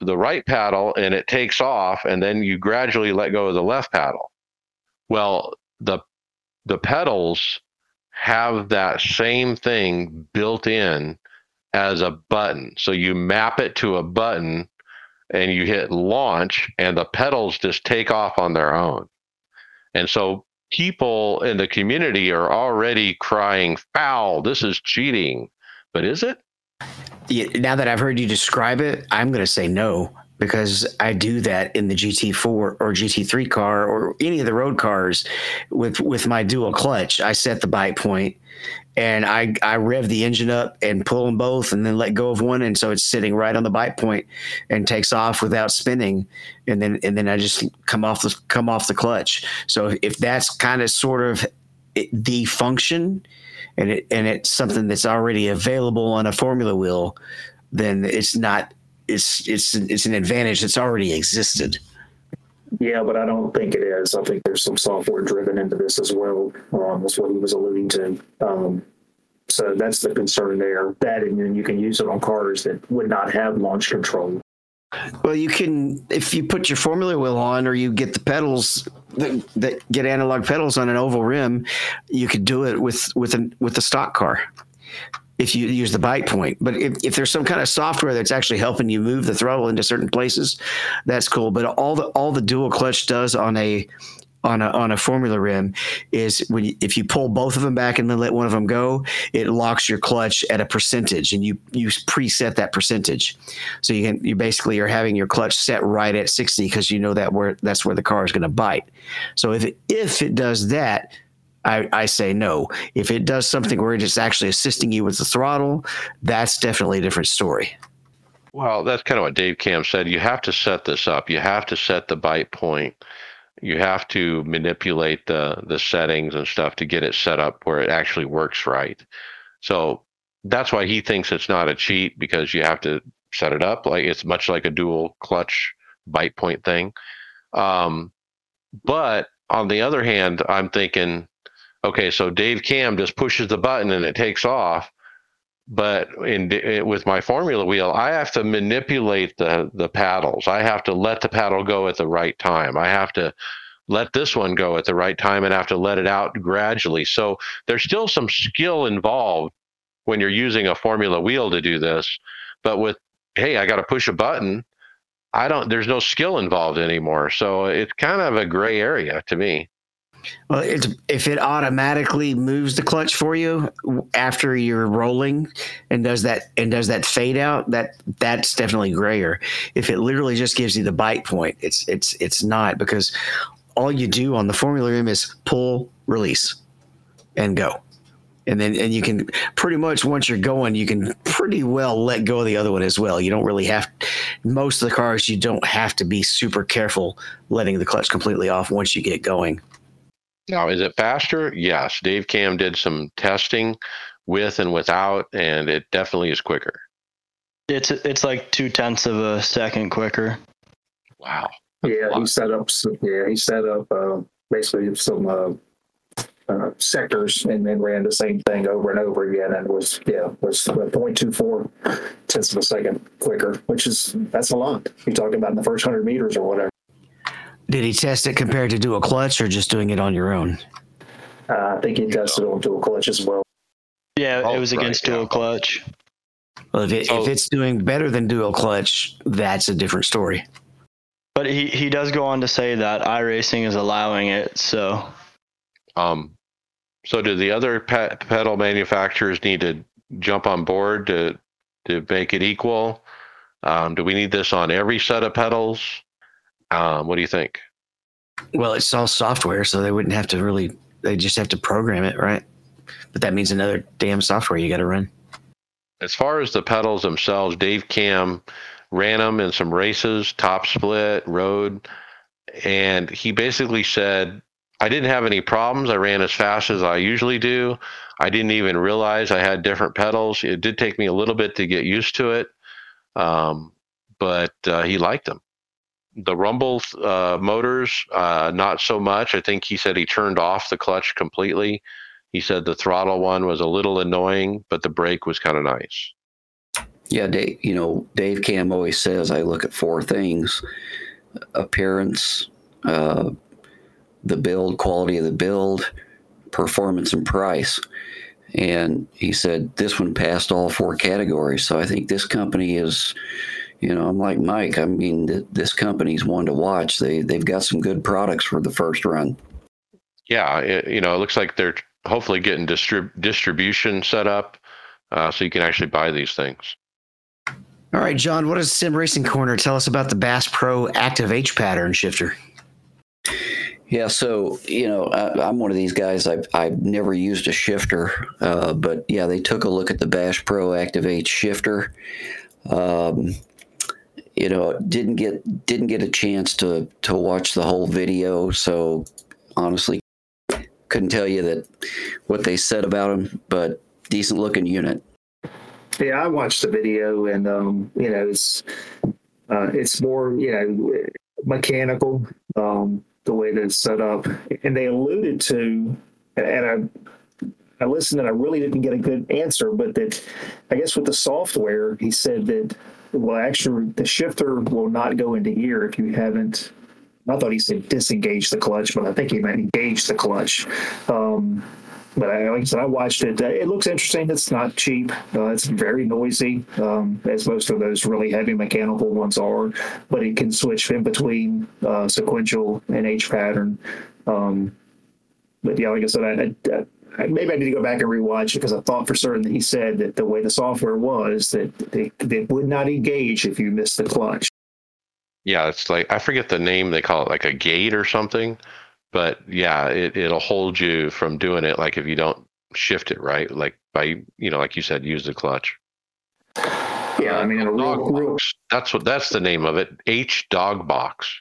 the right paddle and it takes off, and then you gradually let go of the left paddle. Well, the the pedals have that same thing built in as a button. So you map it to a button and you hit launch, and the pedals just take off on their own. And so people in the community are already crying foul. This is cheating. But is it? Now that I've heard you describe it, I'm going to say no because I do that in the GT4 or GT3 car or any of the road cars with with my dual clutch. I set the bite point and I I rev the engine up and pull them both, and then let go of one, and so it's sitting right on the bite point and takes off without spinning, and then and then I just come off the come off the clutch. So if that's kind of sort of the function, and it and it's something that's already available on a Formula wheel, then it's not it's it's it's an advantage that's already existed. Yeah, but I don't think it is. I think there's some software driven into this as well. Um, that's what he was alluding to. Um, so that's the concern there. That and then you can use it on cars that would not have launch control. Well, you can if you put your Formula wheel on, or you get the pedals that, that get analog pedals on an oval rim. You could do it with with an with the stock car if you use the bite point. But if, if there's some kind of software that's actually helping you move the throttle into certain places, that's cool. But all the all the dual clutch does on a on a on a formula rim is when you, if you pull both of them back and then let one of them go, it locks your clutch at a percentage, and you you preset that percentage. So you can you basically are having your clutch set right at sixty because you know that where that's where the car is going to bite. So if it, if it does that, I, I, say no. If it does something where it's actually assisting you with the throttle, that's definitely a different story. Well, that's kind of what Dave Cam said. You have to set this up. You have to set the bite point you have to manipulate the the settings and stuff to get it set up where it actually works right. So that's why he thinks it's not a cheat because you have to set it up like it's much like a dual clutch bite point thing. Um, but on the other hand, I'm thinking, okay, so Dave Cam just pushes the button and it takes off. But in, in, eh, with my formula wheel i have to manipulate the the paddles. I have to let the paddle go at the right time. I have to let this one go at the right time and have to let it out gradually. So there's still some skill involved when you're using a formula wheel to do this. But with hey i got to push a button i don't there's no skill involved anymore. So it's kind of a gray area to me well, if it automatically moves the clutch for you after you're rolling and does that and does that fade out, that that's definitely grayer. If it literally just gives you the bite point, it's it's it's not because all you do on the formula rim is pull, release, and go. And then and you can pretty much once you're going, you can pretty well let go of the other one as well. You don't really have most of the cars you don't have to be super careful letting the clutch completely off once you get going. Now, is it faster? Yes. Dave Cam did some testing with and without, and it definitely is quicker. It's it's like two tenths of a second quicker. Wow. Yeah, he set up. Yeah, he set up uh, basically some uh, uh, sectors and then ran the same thing over and over again, and was yeah was 0.24 tenths of a second quicker, which is that's a lot. You're talking about in the first hundred meters or whatever. Did he test it compared to dual clutch or just doing it on your own? Uh, I think he tested on dual clutch as well. Yeah, oh, it was against right, dual yeah. clutch. Well, if, it, if it's doing better than dual clutch, that's a different story. But he, he does go on to say that iRacing is allowing it. So, um, so do the other pe- pedal manufacturers need to jump on board to to make it equal? Um, do we need this on every set of pedals? Um, what do you think? Well, it's all software, so they wouldn't have to really. They just have to program it, right? But that means another damn software you got to run. As far as the pedals themselves, Dave Cam ran them in some races, top split, road, and he basically said, I didn't have any problems. I ran as fast as I usually do. I didn't even realize I had different pedals. It did take me a little bit to get used to it, um, but uh, he liked them the rumble uh, motors uh, not so much. I think he said he turned off the clutch completely. He said the throttle one was a little annoying but the brake was kind of nice. Yeah dave you know dave cam always says i look at four things appearance uh, the build quality of the build performance and price. And he said this one passed all four categories. So i think this company is you know, I'm like Mike. I mean, th- this company's one to watch. They they've got some good products for the first run. Yeah, it, you know, it looks like they're hopefully getting distrib- distribution set up uh, so you can actually buy these things. All right, John. What does Sim Racing Corner tell us about the Bass Pro Active H pattern shifter? Yeah, so you know, I, am one of these guys. I've I've never used a shifter, uh, but yeah, they took a look at the Bash Pro Active H shifter. Um, you know, didn't get didn't get a chance to to watch the whole video, so honestly, couldn't tell you that what they said about him. But decent looking unit. Yeah, I watched the video, and um, you know, it's uh, it's more you know mechanical. Um, the way that it's set up. And they alluded to, and I, I listened and I really didn't get a good answer, but that I guess with the software, he said that, well, actually, the shifter will not go into gear if you haven't. I thought he said disengage the clutch, but I think he meant engage the clutch. Um, but I, like I said, I watched it. Uh, it looks interesting. It's not cheap. Uh, it's very noisy, um, as most of those really heavy mechanical ones are. But it can switch in between uh, sequential and H pattern. Um, but yeah, like I said, I, I, maybe I need to go back and rewatch it because I thought for certain that he said that the way the software was that they, they would not engage if you missed the clutch. Yeah, it's like I forget the name. They call it like a gate or something but yeah, it, it'll hold you from doing it. Like if you don't shift it right, like by you know, like you said, use the clutch. Yeah, I mean, a real, real... that's what that's the name of it. H dog box.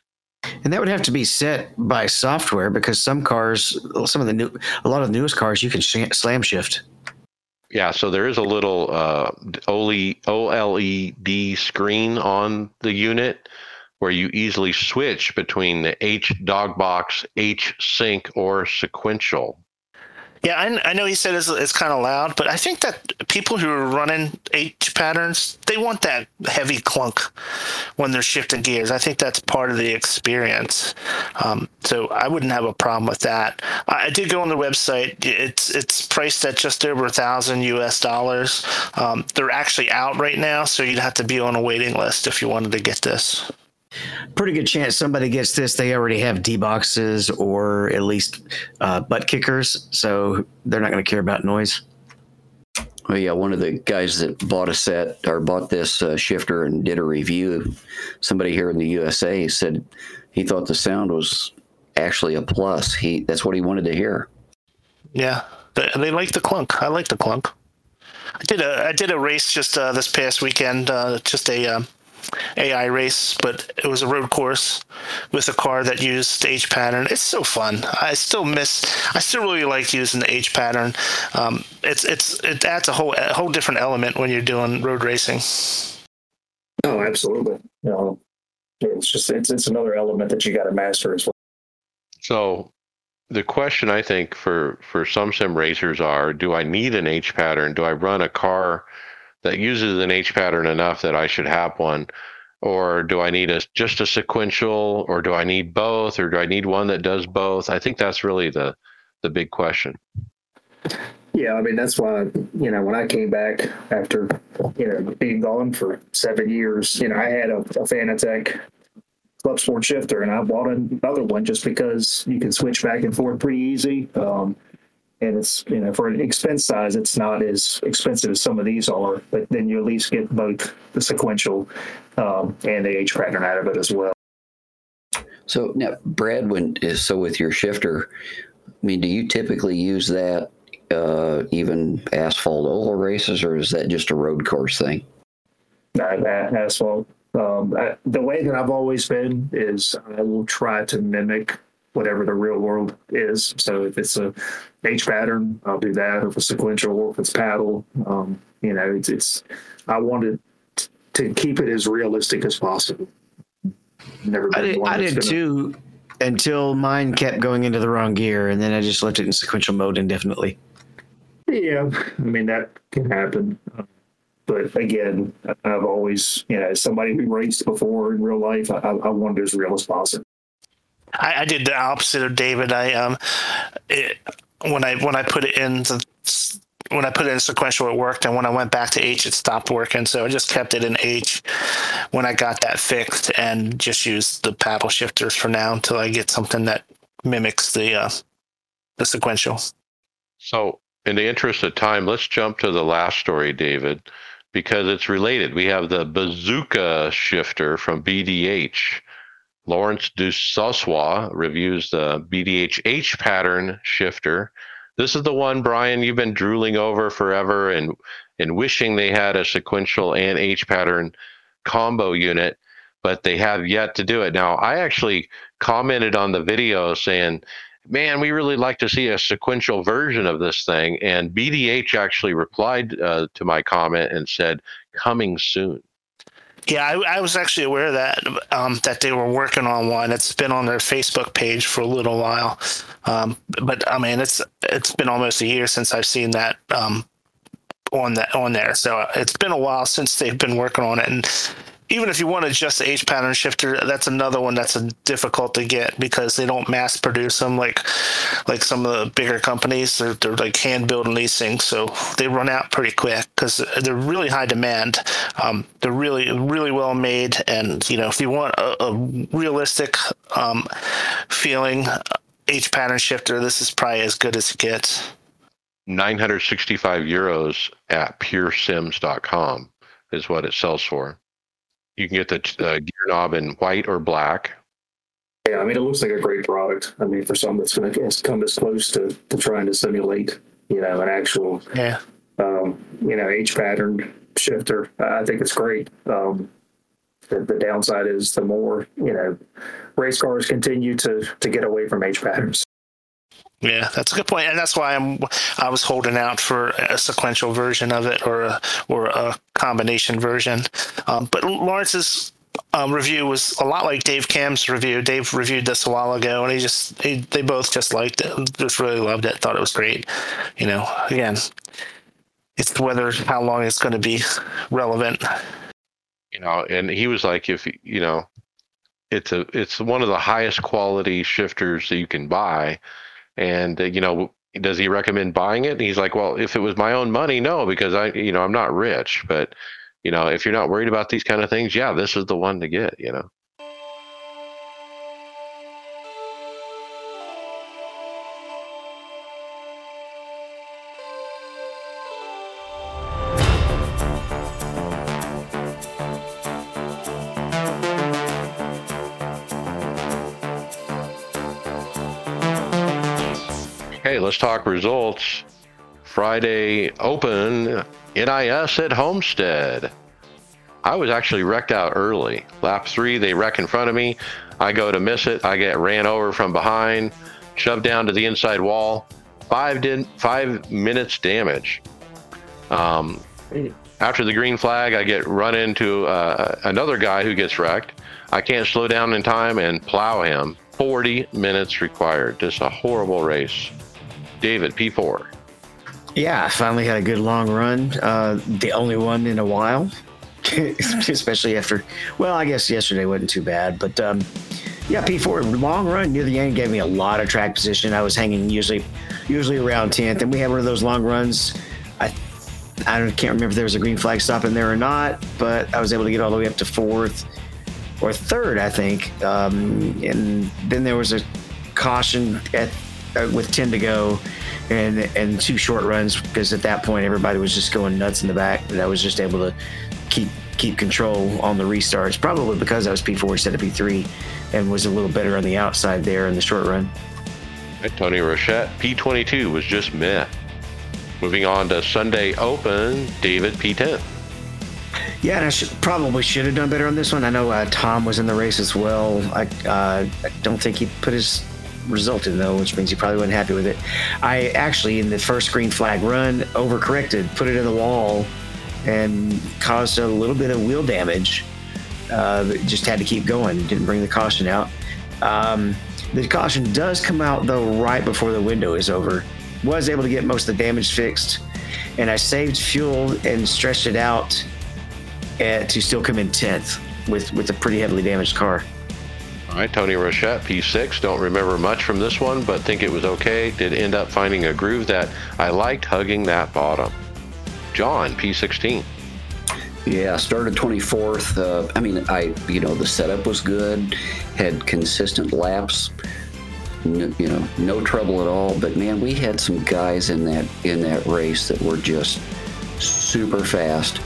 And that would have to be set by software because some cars, some of the new, a lot of the newest cars, you can sh- slam shift. Yeah, so there is a little uh, OLED screen on the unit where you easily switch between the H dog box, H sync, or sequential. Yeah, I, I know he said it's, it's kind of loud, but I think that people who are running H patterns, they want that heavy clunk when they're shifting gears. I think that's part of the experience. Um, so I wouldn't have a problem with that. I, I, did go on the website. It's it's priced at just over a thousand US dollars. Um, they're actually out right now, so you'd have to be on a waiting list if you wanted to get this pretty good chance somebody gets this. They already have D boxes or at least uh, butt kickers, so they're not going to care about noise. Well, yeah, one of the guys that bought a set or bought this uh, shifter and did a review, somebody here in the USA said he thought the sound was actually a plus. He that's what he wanted to hear. Yeah, they, they like the clunk. I like the clunk. I did a I did a race just uh, this past weekend, uh, just a um, AI race, but it was a road course with a car that used H pattern. It's so fun. I still miss. I still really like using the H pattern. Um, it's it's it adds a whole a whole different element when you're doing road racing. Oh, absolutely. You know, it's just it's it's another element that you got to master as well. So the question I think for for some sim racers are: Do I need an H pattern? Do I run a car that uses an H pattern enough that I should have one? Or do I need a just a sequential or do I need both or do I need one that does both? I think that's really the the big question. Yeah, I mean that's why you know when I came back after you know being gone for seven years, you know I had a, a Fanatec Club Sport shifter, and I bought another one just because you can switch back and forth pretty easy. Um, and it's you know for an expense size it's not as expensive as some of these are but then you at least get both the sequential um, and the h pattern out of it as well. So now brad when is so with your shifter i mean do you typically use that uh, even asphalt oval races or is that just a road course thing? Not asphalt. Um, I, the way that i've always been is i will try to mimic whatever the real world is. So if it's a H pattern, I'll do that. If it's sequential, or if it's paddle, um, you know, it's, it's I wanted to keep it as realistic as possible. Never I did, I did gonna... too until mine kept going into the wrong gear, and then I just left it in sequential mode indefinitely. Yeah, I mean that can happen. But again, I've always, you know, as somebody who raced before in real life, I, I wanted as real as possible. I, I did the opposite of David. I um, it, when I when I put it in the when I put it in sequential, it worked, and when I went back to H, it stopped working. So I just kept it in H when I got that fixed, and just used the paddle shifters for now until I get something that mimics the uh, the sequential. So, in the interest of time, let's jump to the last story, David, because it's related. We have the Bazooka shifter from BDH Laurence Dusoswa reviews the BDH H pattern shifter. This is the one, Brian, you've been drooling over forever and and wishing they had a sequential and H pattern combo unit, but they have yet to do it. Now, I actually commented on the video saying, man, we really like to see a sequential version of this thing. And BDH actually replied uh, to my comment and said, coming soon. Yeah, I, I, was actually aware that um, that they were working on one. It's been on their Facebook page for a little while, um, but I mean, it's it's been almost a year since I've seen that um, on that on there. So it's been a while since they've been working on it, and even if you want to just the H pattern shifter, that's another one that's difficult to get because they don't mass produce them like like some of the bigger companies. They're, they're like hand building these things, so they run out pretty quick because they're really high demand. Um, they're really really well made, and you know if you want a, a realistic um, feeling H pattern shifter, this is probably as good as it gets. 965 euros at puresims.com is what it sells for. You can get the uh, gear knob in white or black. Yeah, I mean, it looks like a great product. I mean, for someone that's going to come this close to, to trying to simulate, you know, an actual, yeah, um, you know, H pattern shifter, I think it's great. Um, the, the downside is the more, you know, race cars continue to to get away from H patterns. Yeah, that's a good point, and that's why I'm I was holding out for a sequential version of it or a or a combination version. Um, but Laurence's um, review was a lot like Dave Cam's review. Dave reviewed this a while ago, and he just he, they both just liked it, just really loved it, thought it was great. You know, again, it's whether how long it's going to be relevant. You know, and he was like, if you know, it's a it's one of the highest quality shifters that you can buy and uh, you know does he recommend buying it? And he's like well if it was my own money no because i you know i'm not rich. But you know if you're not worried about these kind of things yeah this is the one to get you know let's talk results. Friday Open NIS at Homestead. I was actually wrecked out early. Lap three, they wreck in front of me. I go to miss it. I get ran over from behind, shoved down to the inside wall. Five did five minutes damage. Um, after the green flag, I get run into uh, another guy who gets wrecked. I can't slow down in time and plow him. 40 minutes required. Just a horrible race. David, P4. Yeah, I finally had a good long run. Uh, the only one in a while, especially after, well, I guess yesterday wasn't too bad, but um, yeah, P4 long run near the end gave me a lot of track position. I was hanging usually, usually around 10th, and we had one of those long runs. I, I can't remember if there was a green flag stop in there or not, but I was able to get all the way up to fourth or third, I think. Um, and then there was a caution at with 10 to go and and two short runs because at that point everybody was just going nuts in the back but I was just able to keep keep control on the restarts probably because I was P4 instead of P3 and was a little better on the outside there in the short run. Tony Rochette P22 was just meh. Moving on to Sunday Open, David P10. Yeah, and I should, probably should have done better on this one. I know uh, Tom was in the race as well. I, uh, I don't think he put his resulted though, which means he probably wasn't happy with it. I actually, in the first green flag run, overcorrected, put it in the wall, and caused a little bit of wheel damage. Uh, just had to keep going. Didn't bring the caution out. Um, the caution does come out though right before the window is over. Was able to get most of the damage fixed, and I saved fuel and stretched it out at, to still come in tenth with with a pretty heavily damaged car. All right, Tony Rochette, P6. Don't remember much from this one, but think it was okay. Did end up finding a groove that I liked hugging that bottom. John, P16. Yeah, started 24th. Uh, I mean, I, you know, the setup was good, had consistent laps, n- you know, no trouble at all. But man, we had some guys in that in that race that were just super fast,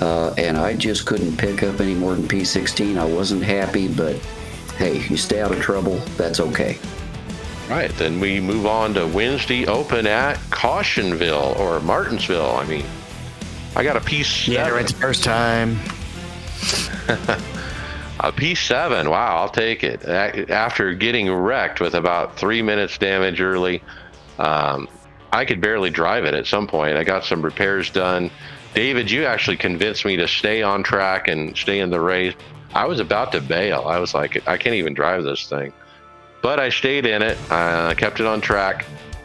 uh, and I just couldn't pick up any more than P16. I wasn't happy, but hey, you stay out of trouble, that's okay. Right, then we move on to Wednesday Open at Cautionville or Martinsville. I mean, I got a piece. Yeah, right the first time. A P7. Wow, I'll take it. After getting wrecked with about three minutes damage early, um, I could barely drive it at some point. I got some repairs done. David, you actually convinced me to stay on track and stay in the race. I was about to bail. I was like, I can't even drive this thing. But I stayed in it. I kept it on track.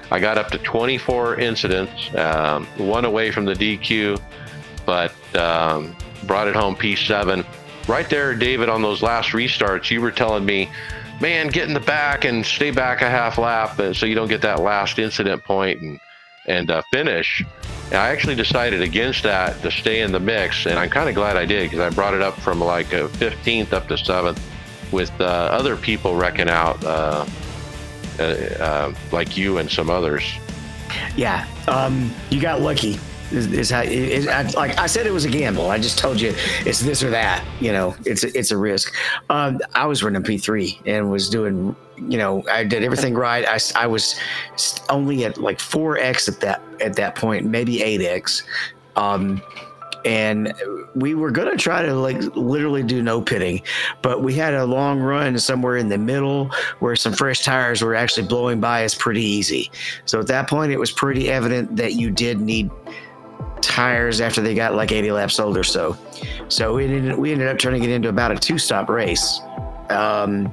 I got up to 24 incidents, um, one away from the DQ, but um, brought it home P7 right there, David, on those last restarts, you were telling me, man, get in the back and stay back a half lap uh, so you don't get that last incident point and and uh, finish. And I actually decided against that to stay in the mix, and I'm kind of glad I did because I brought it up from like a 15th up to seventh, with uh, other people wrecking out, uh, uh, uh, like you and some others. Yeah, um, you got lucky. Is, is I, like I said, it was a gamble. I just told you it's this or that. You know, it's it's a risk. Um, I was running P three and was doing. You know, I did everything right. I, I was only at like four x at that at that point, maybe eight x. Um, and we were gonna try to like literally do no pitting, but we had a long run somewhere in the middle where some fresh tires were actually blowing by us pretty easy. So at that point, it was pretty evident that you did need tires after they got like 80 laps old or so. So we ended, we ended up turning it into about a two stop race. Um,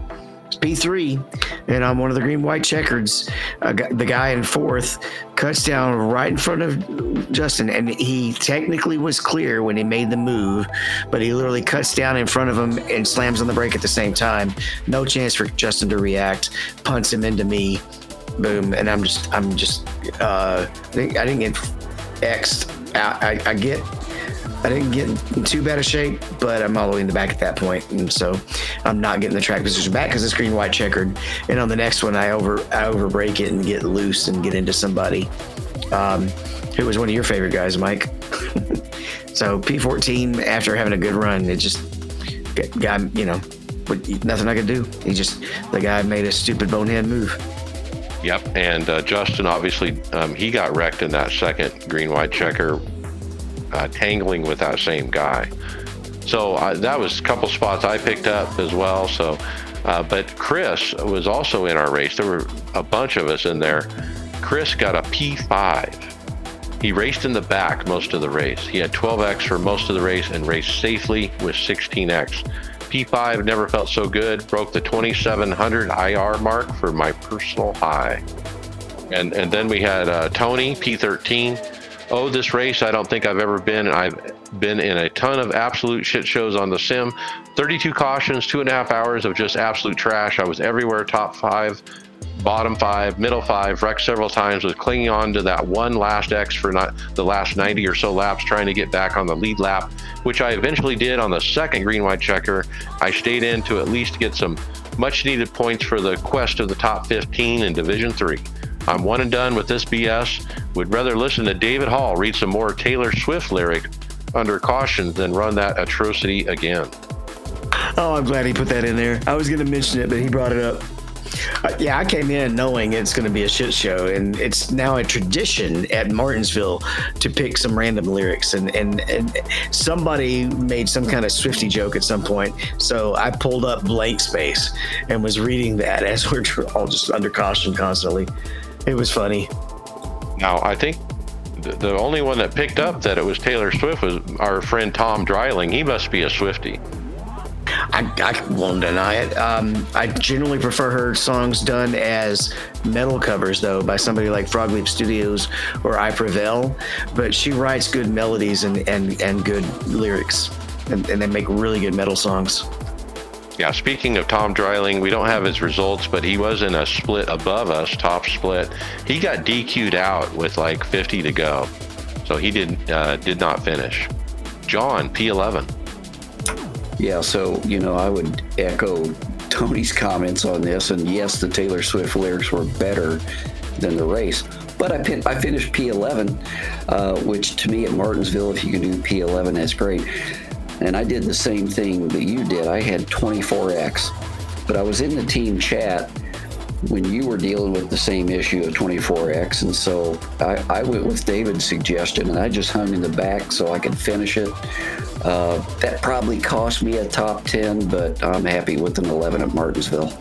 P3, and on one of the green white checkers, uh, the guy in fourth cuts down right in front of Justin, and he technically was clear when he made the move, but he literally cuts down in front of him and slams on the brake at the same time. No chance for Justin to react, punts him into me, boom, and I'm just, I'm just, uh, I, think, I didn't get X'd I, I get I didn't get in too bad a shape, but I'm all the way in the back at that point, and so I'm not getting the track position back because it's green white checkered. And on the next one, I over I over break it and get loose and get into somebody. Um, who was one of your favorite guys, Mike? so P14 after having a good run, it just guy, you know, nothing I could do. He just the guy made a stupid bonehead move. Yep, and uh, Justin obviously um, he got wrecked in that second green white checker, uh, tangling with that same guy. So uh, that was a couple spots I picked up as well. So, uh, but Chris was also in our race. There were a bunch of us in there. Chris got a P5. He raced in the back most of the race. He had 12x for most of the race and raced safely with 16x. P5 never felt so good. Broke the 2700 IR mark for my personal high. And and then we had uh, Tony P13. Oh, this race I don't think I've ever been. I've been in a ton of absolute shit shows on the sim. 32 cautions, two and a half hours of just absolute trash. I was everywhere, top five, bottom five, middle five, wrecked several times. Was clinging on to that one last X for not the last 90 or so laps, trying to get back on the lead lap, which I eventually did on the second green white checker. I stayed in to at least get some much needed points for the quest of the top 15 in Division 3. I'm one and done with this BS. Would rather listen to David Hall read some more Taylor Swift lyric under caution than run that atrocity again. Oh, I'm glad he put that in there. I was going to mention it, but he brought it up. Uh, yeah, I came in knowing it's going to be a shit show, and it's now a tradition at Martinsville to pick some random lyrics. And, and, and somebody made some kind of Swifty joke at some point. So I pulled up Blank Space and was reading that as we're all just under caution constantly. It was funny. Now, I think the, only one that picked up that it was Taylor Swift was our friend Tom Dreiling. He must be a Swifty. I, I won't deny it. Um, I generally prefer her songs done as metal covers, though, by somebody like Frog Leap Studios or I Prevail. But she writes good melodies and, and, and good lyrics, and, and they make really good metal songs. Yeah, speaking of Tom Dreiling, we don't have his results, but he was in a split above us, top split. He got DQ'd out with like 50 to go, so he did uh, did not finish. John P11. Yeah, so, you know, I would echo Tony's comments on this. And yes, the Taylor Swift lyrics were better than the race. But I, pin- I finished P11, uh, which to me at Martinsville, if you can do P11, that's great. And I did the same thing that you did. I had 24X. but I was in the team chat when you were dealing with the same issue of 24X. And so I, I went with David's suggestion and I just hung in the back so I could finish it. Uh, that probably cost me a top 10, but I'm happy with an 11 at Martinsville.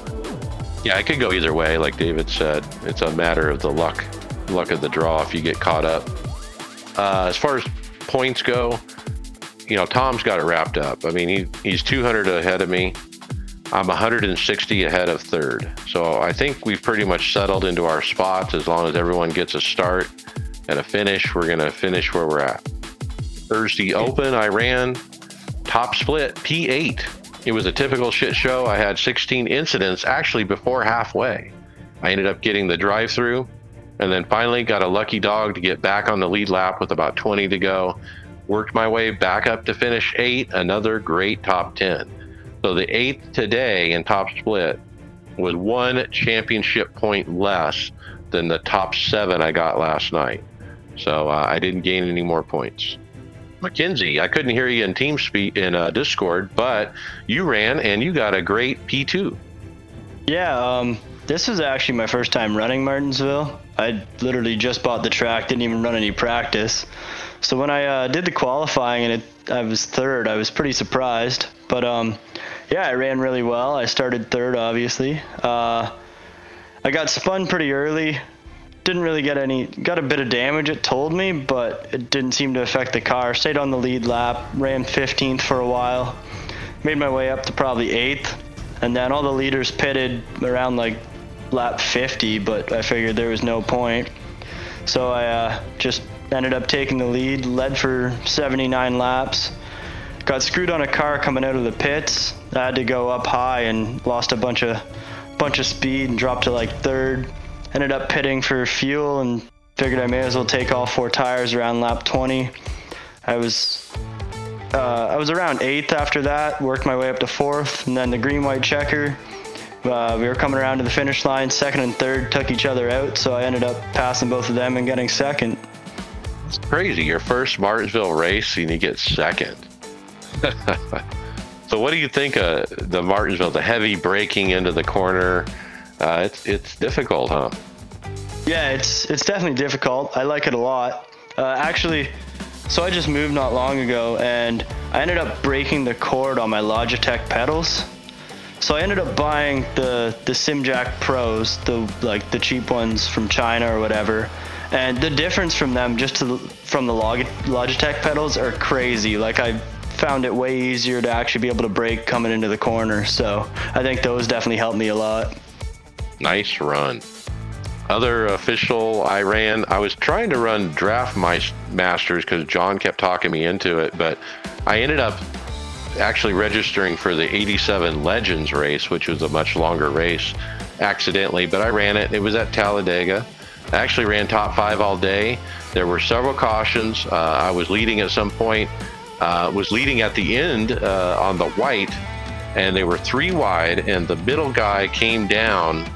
Yeah, it could go either way. Like David said, it's a matter of the luck, luck of the draw if you get caught up. Uh, as far as points go, you know, Tom's got it wrapped up. I mean, he, he's 200 ahead of me. I'm 160 ahead of third. So I think we've pretty much settled into our spots. As long as everyone gets a start and a finish, we're going to finish where we're at. Thursday Open, I ran top split P8. It was a typical shit show. I had 16 incidents actually before halfway. I ended up getting the drive through and then finally got a lucky dog to get back on the lead lap with about 20 to go. Worked my way back up to finish eight, another great top 10. So the eighth today in top split was one championship point less than the top seven I got last night. So uh, I didn't gain any more points. Mackenzie, I couldn't hear you in TeamSpeak in uh, Discord, but you ran and you got a great P2. Yeah, um, this was actually my first time running Martinsville. I literally just bought the track, didn't even run any practice. So when I uh, did the qualifying and it, I was third, I was pretty surprised. But um, yeah, I ran really well. I started third, obviously. Uh, I got spun pretty early. Didn't really get any, got a bit of damage, it told me, but it didn't seem to affect the car. Stayed on the lead lap, ran 15th for a while. Made my way up to probably 8th. And then all the leaders pitted around like lap 50, but I figured there was no point. So I uh, just ended up taking the lead, led for 79 laps. Got screwed on a car coming out of the pits. I had to go up high and lost a bunch of bunch of speed and dropped to like third. Ended up pitting for fuel and figured I may as well take all four tires around lap 20. I was uh, I was around eighth after that. Worked my way up to fourth, and then the green white checker. Uh, we were coming around to the finish line. Second and third took each other out, so I ended up passing both of them and getting second. It's crazy. Your first Martinsville race and you get second. So, what do you think of the Martinsville? The heavy braking into the corner. Uh, it's it's difficult, huh? Yeah, it's it's definitely difficult. I like it a lot. Uh, actually, so I just moved not long ago, and I ended up breaking the cord on my Logitech pedals. So I ended up buying the the Simjack Pros, the like the cheap ones from China or whatever. And the difference from them, just the, from the Log, Logitech pedals, are crazy. Like I found it way easier to actually be able to break coming into the corner. So I think those definitely helped me a lot. Nice run. Other official I ran, I was trying to run Draft my Masters because John kept talking me into it, but I ended up actually registering for the 87 Legends race, which was a much longer race accidentally, but I ran it. It was at Talladega. I actually ran top five all day. There were several cautions. Uh, I was leading at some point, uh, was leading at the end uh, on the white, and they were three wide, and the middle guy came down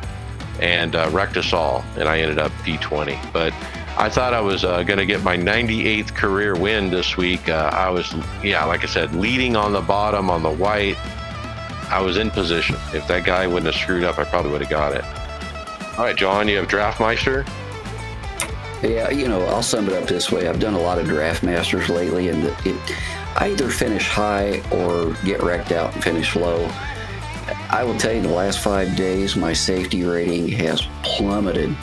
and uh, wrecked us all, and I ended up P20. But I thought I was uh, going to get my 98th career win this week. Uh, I was, yeah, like I said, leading on the bottom on the white. I was in position. If that guy wouldn't have screwed up, I probably would have got it. All right, John, you have Draftmeister. Yeah, you know, I'll sum it up this way. I've done a lot of draft masters lately, and it, I either finish high or get wrecked out and finish low. I will tell you, the last five days, my safety rating has plummeted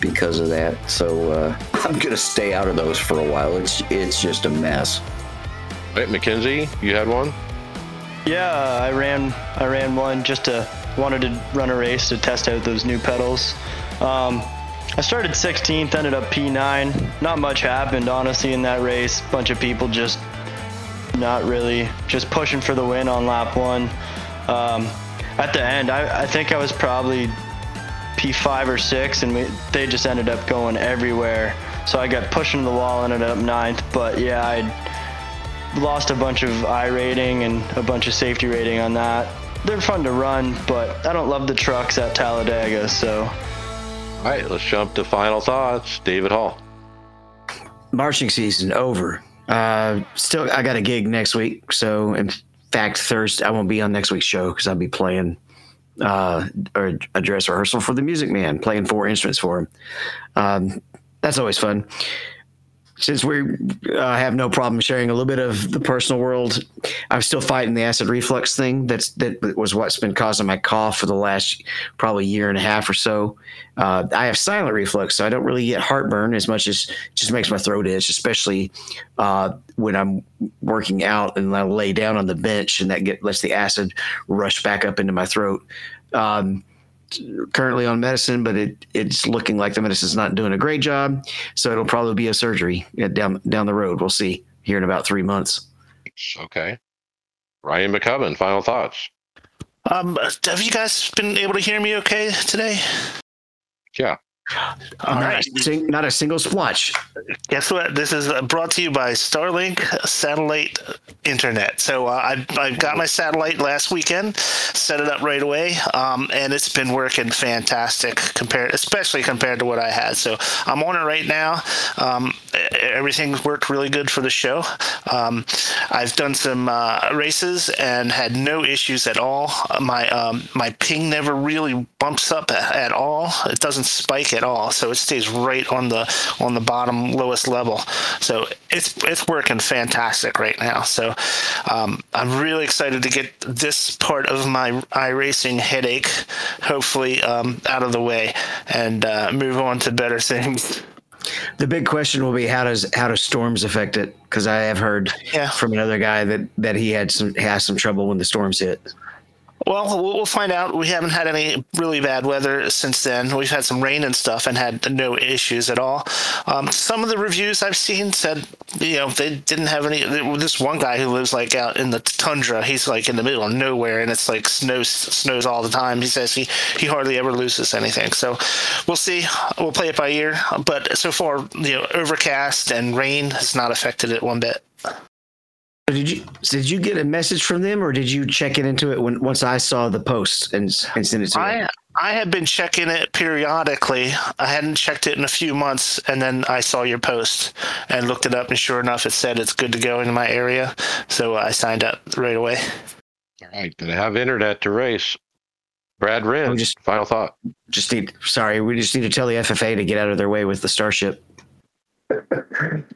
because of that. So uh, I'm going to stay out of those for a while. It's it's just a mess. Wait, Mackenzie, you had one? Yeah, I ran I ran one just to wanted to run a race to test out those new pedals. Um, I started 16th, ended up P9. Not much happened, honestly, in that race. Bunch of people just not really, just pushing for the win on lap one. Um, at the end, I, I, think I was probably P5 or 6, and we, they just ended up going everywhere. So I got pushed into the wall, and ended up ninth. But yeah, I lost a bunch of I rating and a bunch of safety rating on that. They're fun to run, but I don't love the trucks at Talladega, so all right, let's jump to final thoughts. David Hall. Marching season over. Uh, still, I got a gig next week. So, in fact, Thursday, I won't be on next week's show because I'll be playing uh, or a dress rehearsal for the Music Man, playing four instruments for him. Um, that's always fun. Since we uh, have no problem sharing a little bit of the personal world, I'm still fighting the acid reflux thing. That's that was what's been causing my cough for the last probably year and a half or so. Uh, I have silent reflux, so I don't really get heartburn as much as just makes my throat itch, especially uh, when I'm working out and I lay down on the bench and that get lets the acid rush back up into my throat. Um, currently on medicine, but it it's looking like the medicine's not doing a great job. So it'll probably be a surgery down down the road. We'll see here in about three months. Okay. Brian Maccubbin, final thoughts. Um, have you guys been able to hear me okay today? Yeah. All not, right. a sing, not a single splotch. Guess what? This is uh, brought to you by Starlink Satellite Internet. So uh, I, I got my satellite last weekend, set it up right away, um, and it's been working fantastic compared, especially compared to what I had. So I'm on it right now. Um, everything's worked really good for the show. Um, I've done some uh, races and had no issues at all. My um, my ping never really bumps up at all. It doesn't spike at all, so it stays right on the on the bottom lowest level. So it's it's working fantastic right now. So um, I'm really excited to get this part of my iRacing headache hopefully um, out of the way and uh, move on to better things. The big question will be how does how do storms affect it? Because I have heard Yeah. from another guy that that he had some has some trouble when the storms hit. Well, we'll find out. We haven't had any really bad weather since then. We've had some rain and stuff and had no issues at all. Um, some of the reviews I've seen said, you know, they didn't have any. This one guy who lives like out in the tundra, he's like in the middle of nowhere and it's like snows snows all the time. He says he, he hardly ever loses anything. So we'll see. We'll play it by ear. But so far, you know, overcast and rain has not affected it one bit. Did you did you get a message from them or did you check it into it when once I saw the post and and send it to you? I I have been checking it periodically. I hadn't checked it in a few months, and then I saw your post and looked it up, and sure enough, it said it's good to go in my area. So I signed up right away. All right. Gonna have internet to race. Brad Wren, just- final thought. Just need sorry, we just need to tell the FFA to get out of their way with the Starship.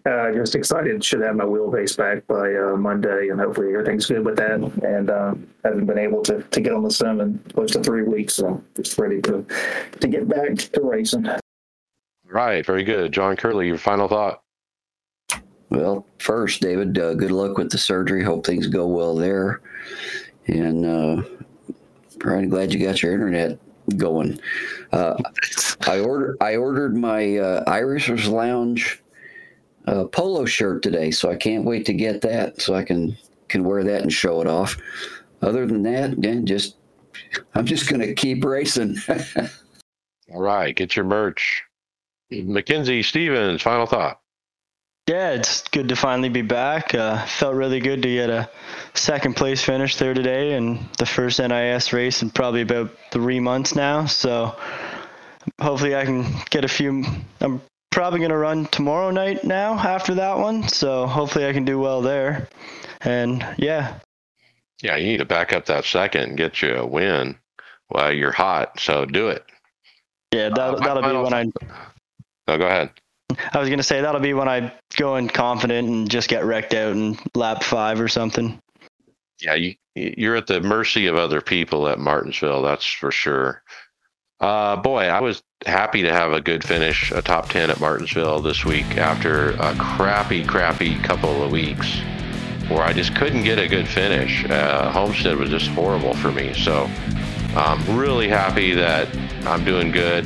Uh, just excited. Should have my wheelbase back by uh, Monday, and hopefully everything's good with that. And uh, haven't been able to, to get on the sim in close to three weeks, so just ready to to get back to racing. Right. Very good. John Curley, your final thought. Well, first, David, uh, good luck with the surgery. Hope things go well there. And uh, Brian, glad you got your internet going. Uh, I ordered I ordered my uh, iRacers Lounge uh, polo shirt today, so I can't wait to get that so I can can wear that and show it off. Other than that, then just I'm just gonna keep racing. All right. Get your merch. Mackenzie Stevens, final thought. Yeah, it's good to finally be back. Uh, felt really good to get a second place finish there today and the first NIS race in probably about three months now. So hopefully I can get a few. I'm probably going to run tomorrow night now after that one. So hopefully I can do well there. And yeah, Yeah, you need to back up that second and get you a win while you're hot. So do it. yeah, that'll, Uh, that'll be when I. No, go ahead. I was gonna say that'll be when I go in confident and just get wrecked out in lap five or something. Yeah, you you're at the mercy of other people at Martinsville. That's for sure. Uh, boy, I was happy to have a good finish, a top ten at Martinsville this week after a crappy, crappy couple of weeks where I just couldn't get a good finish. Uh, Homestead was just horrible for me. So I'm really happy that I'm doing good.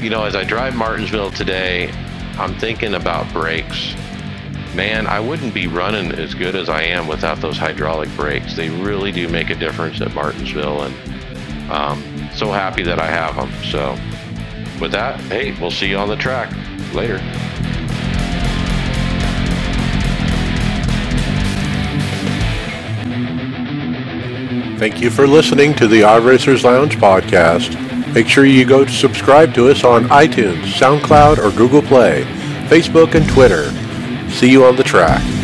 You know, as I drive Martinsville today, I'm thinking about brakes. Man, I wouldn't be running as good as I am without those hydraulic brakes. They really do make a difference at Martinsville, and um, so happy that I have them. So, with that, hey, we'll see you on the track later. Thank you for listening to the iRacers Lounge podcast. Make sure you go to subscribe to us on iTunes, SoundCloud, or Google Play, Facebook, and Twitter. See you on the track.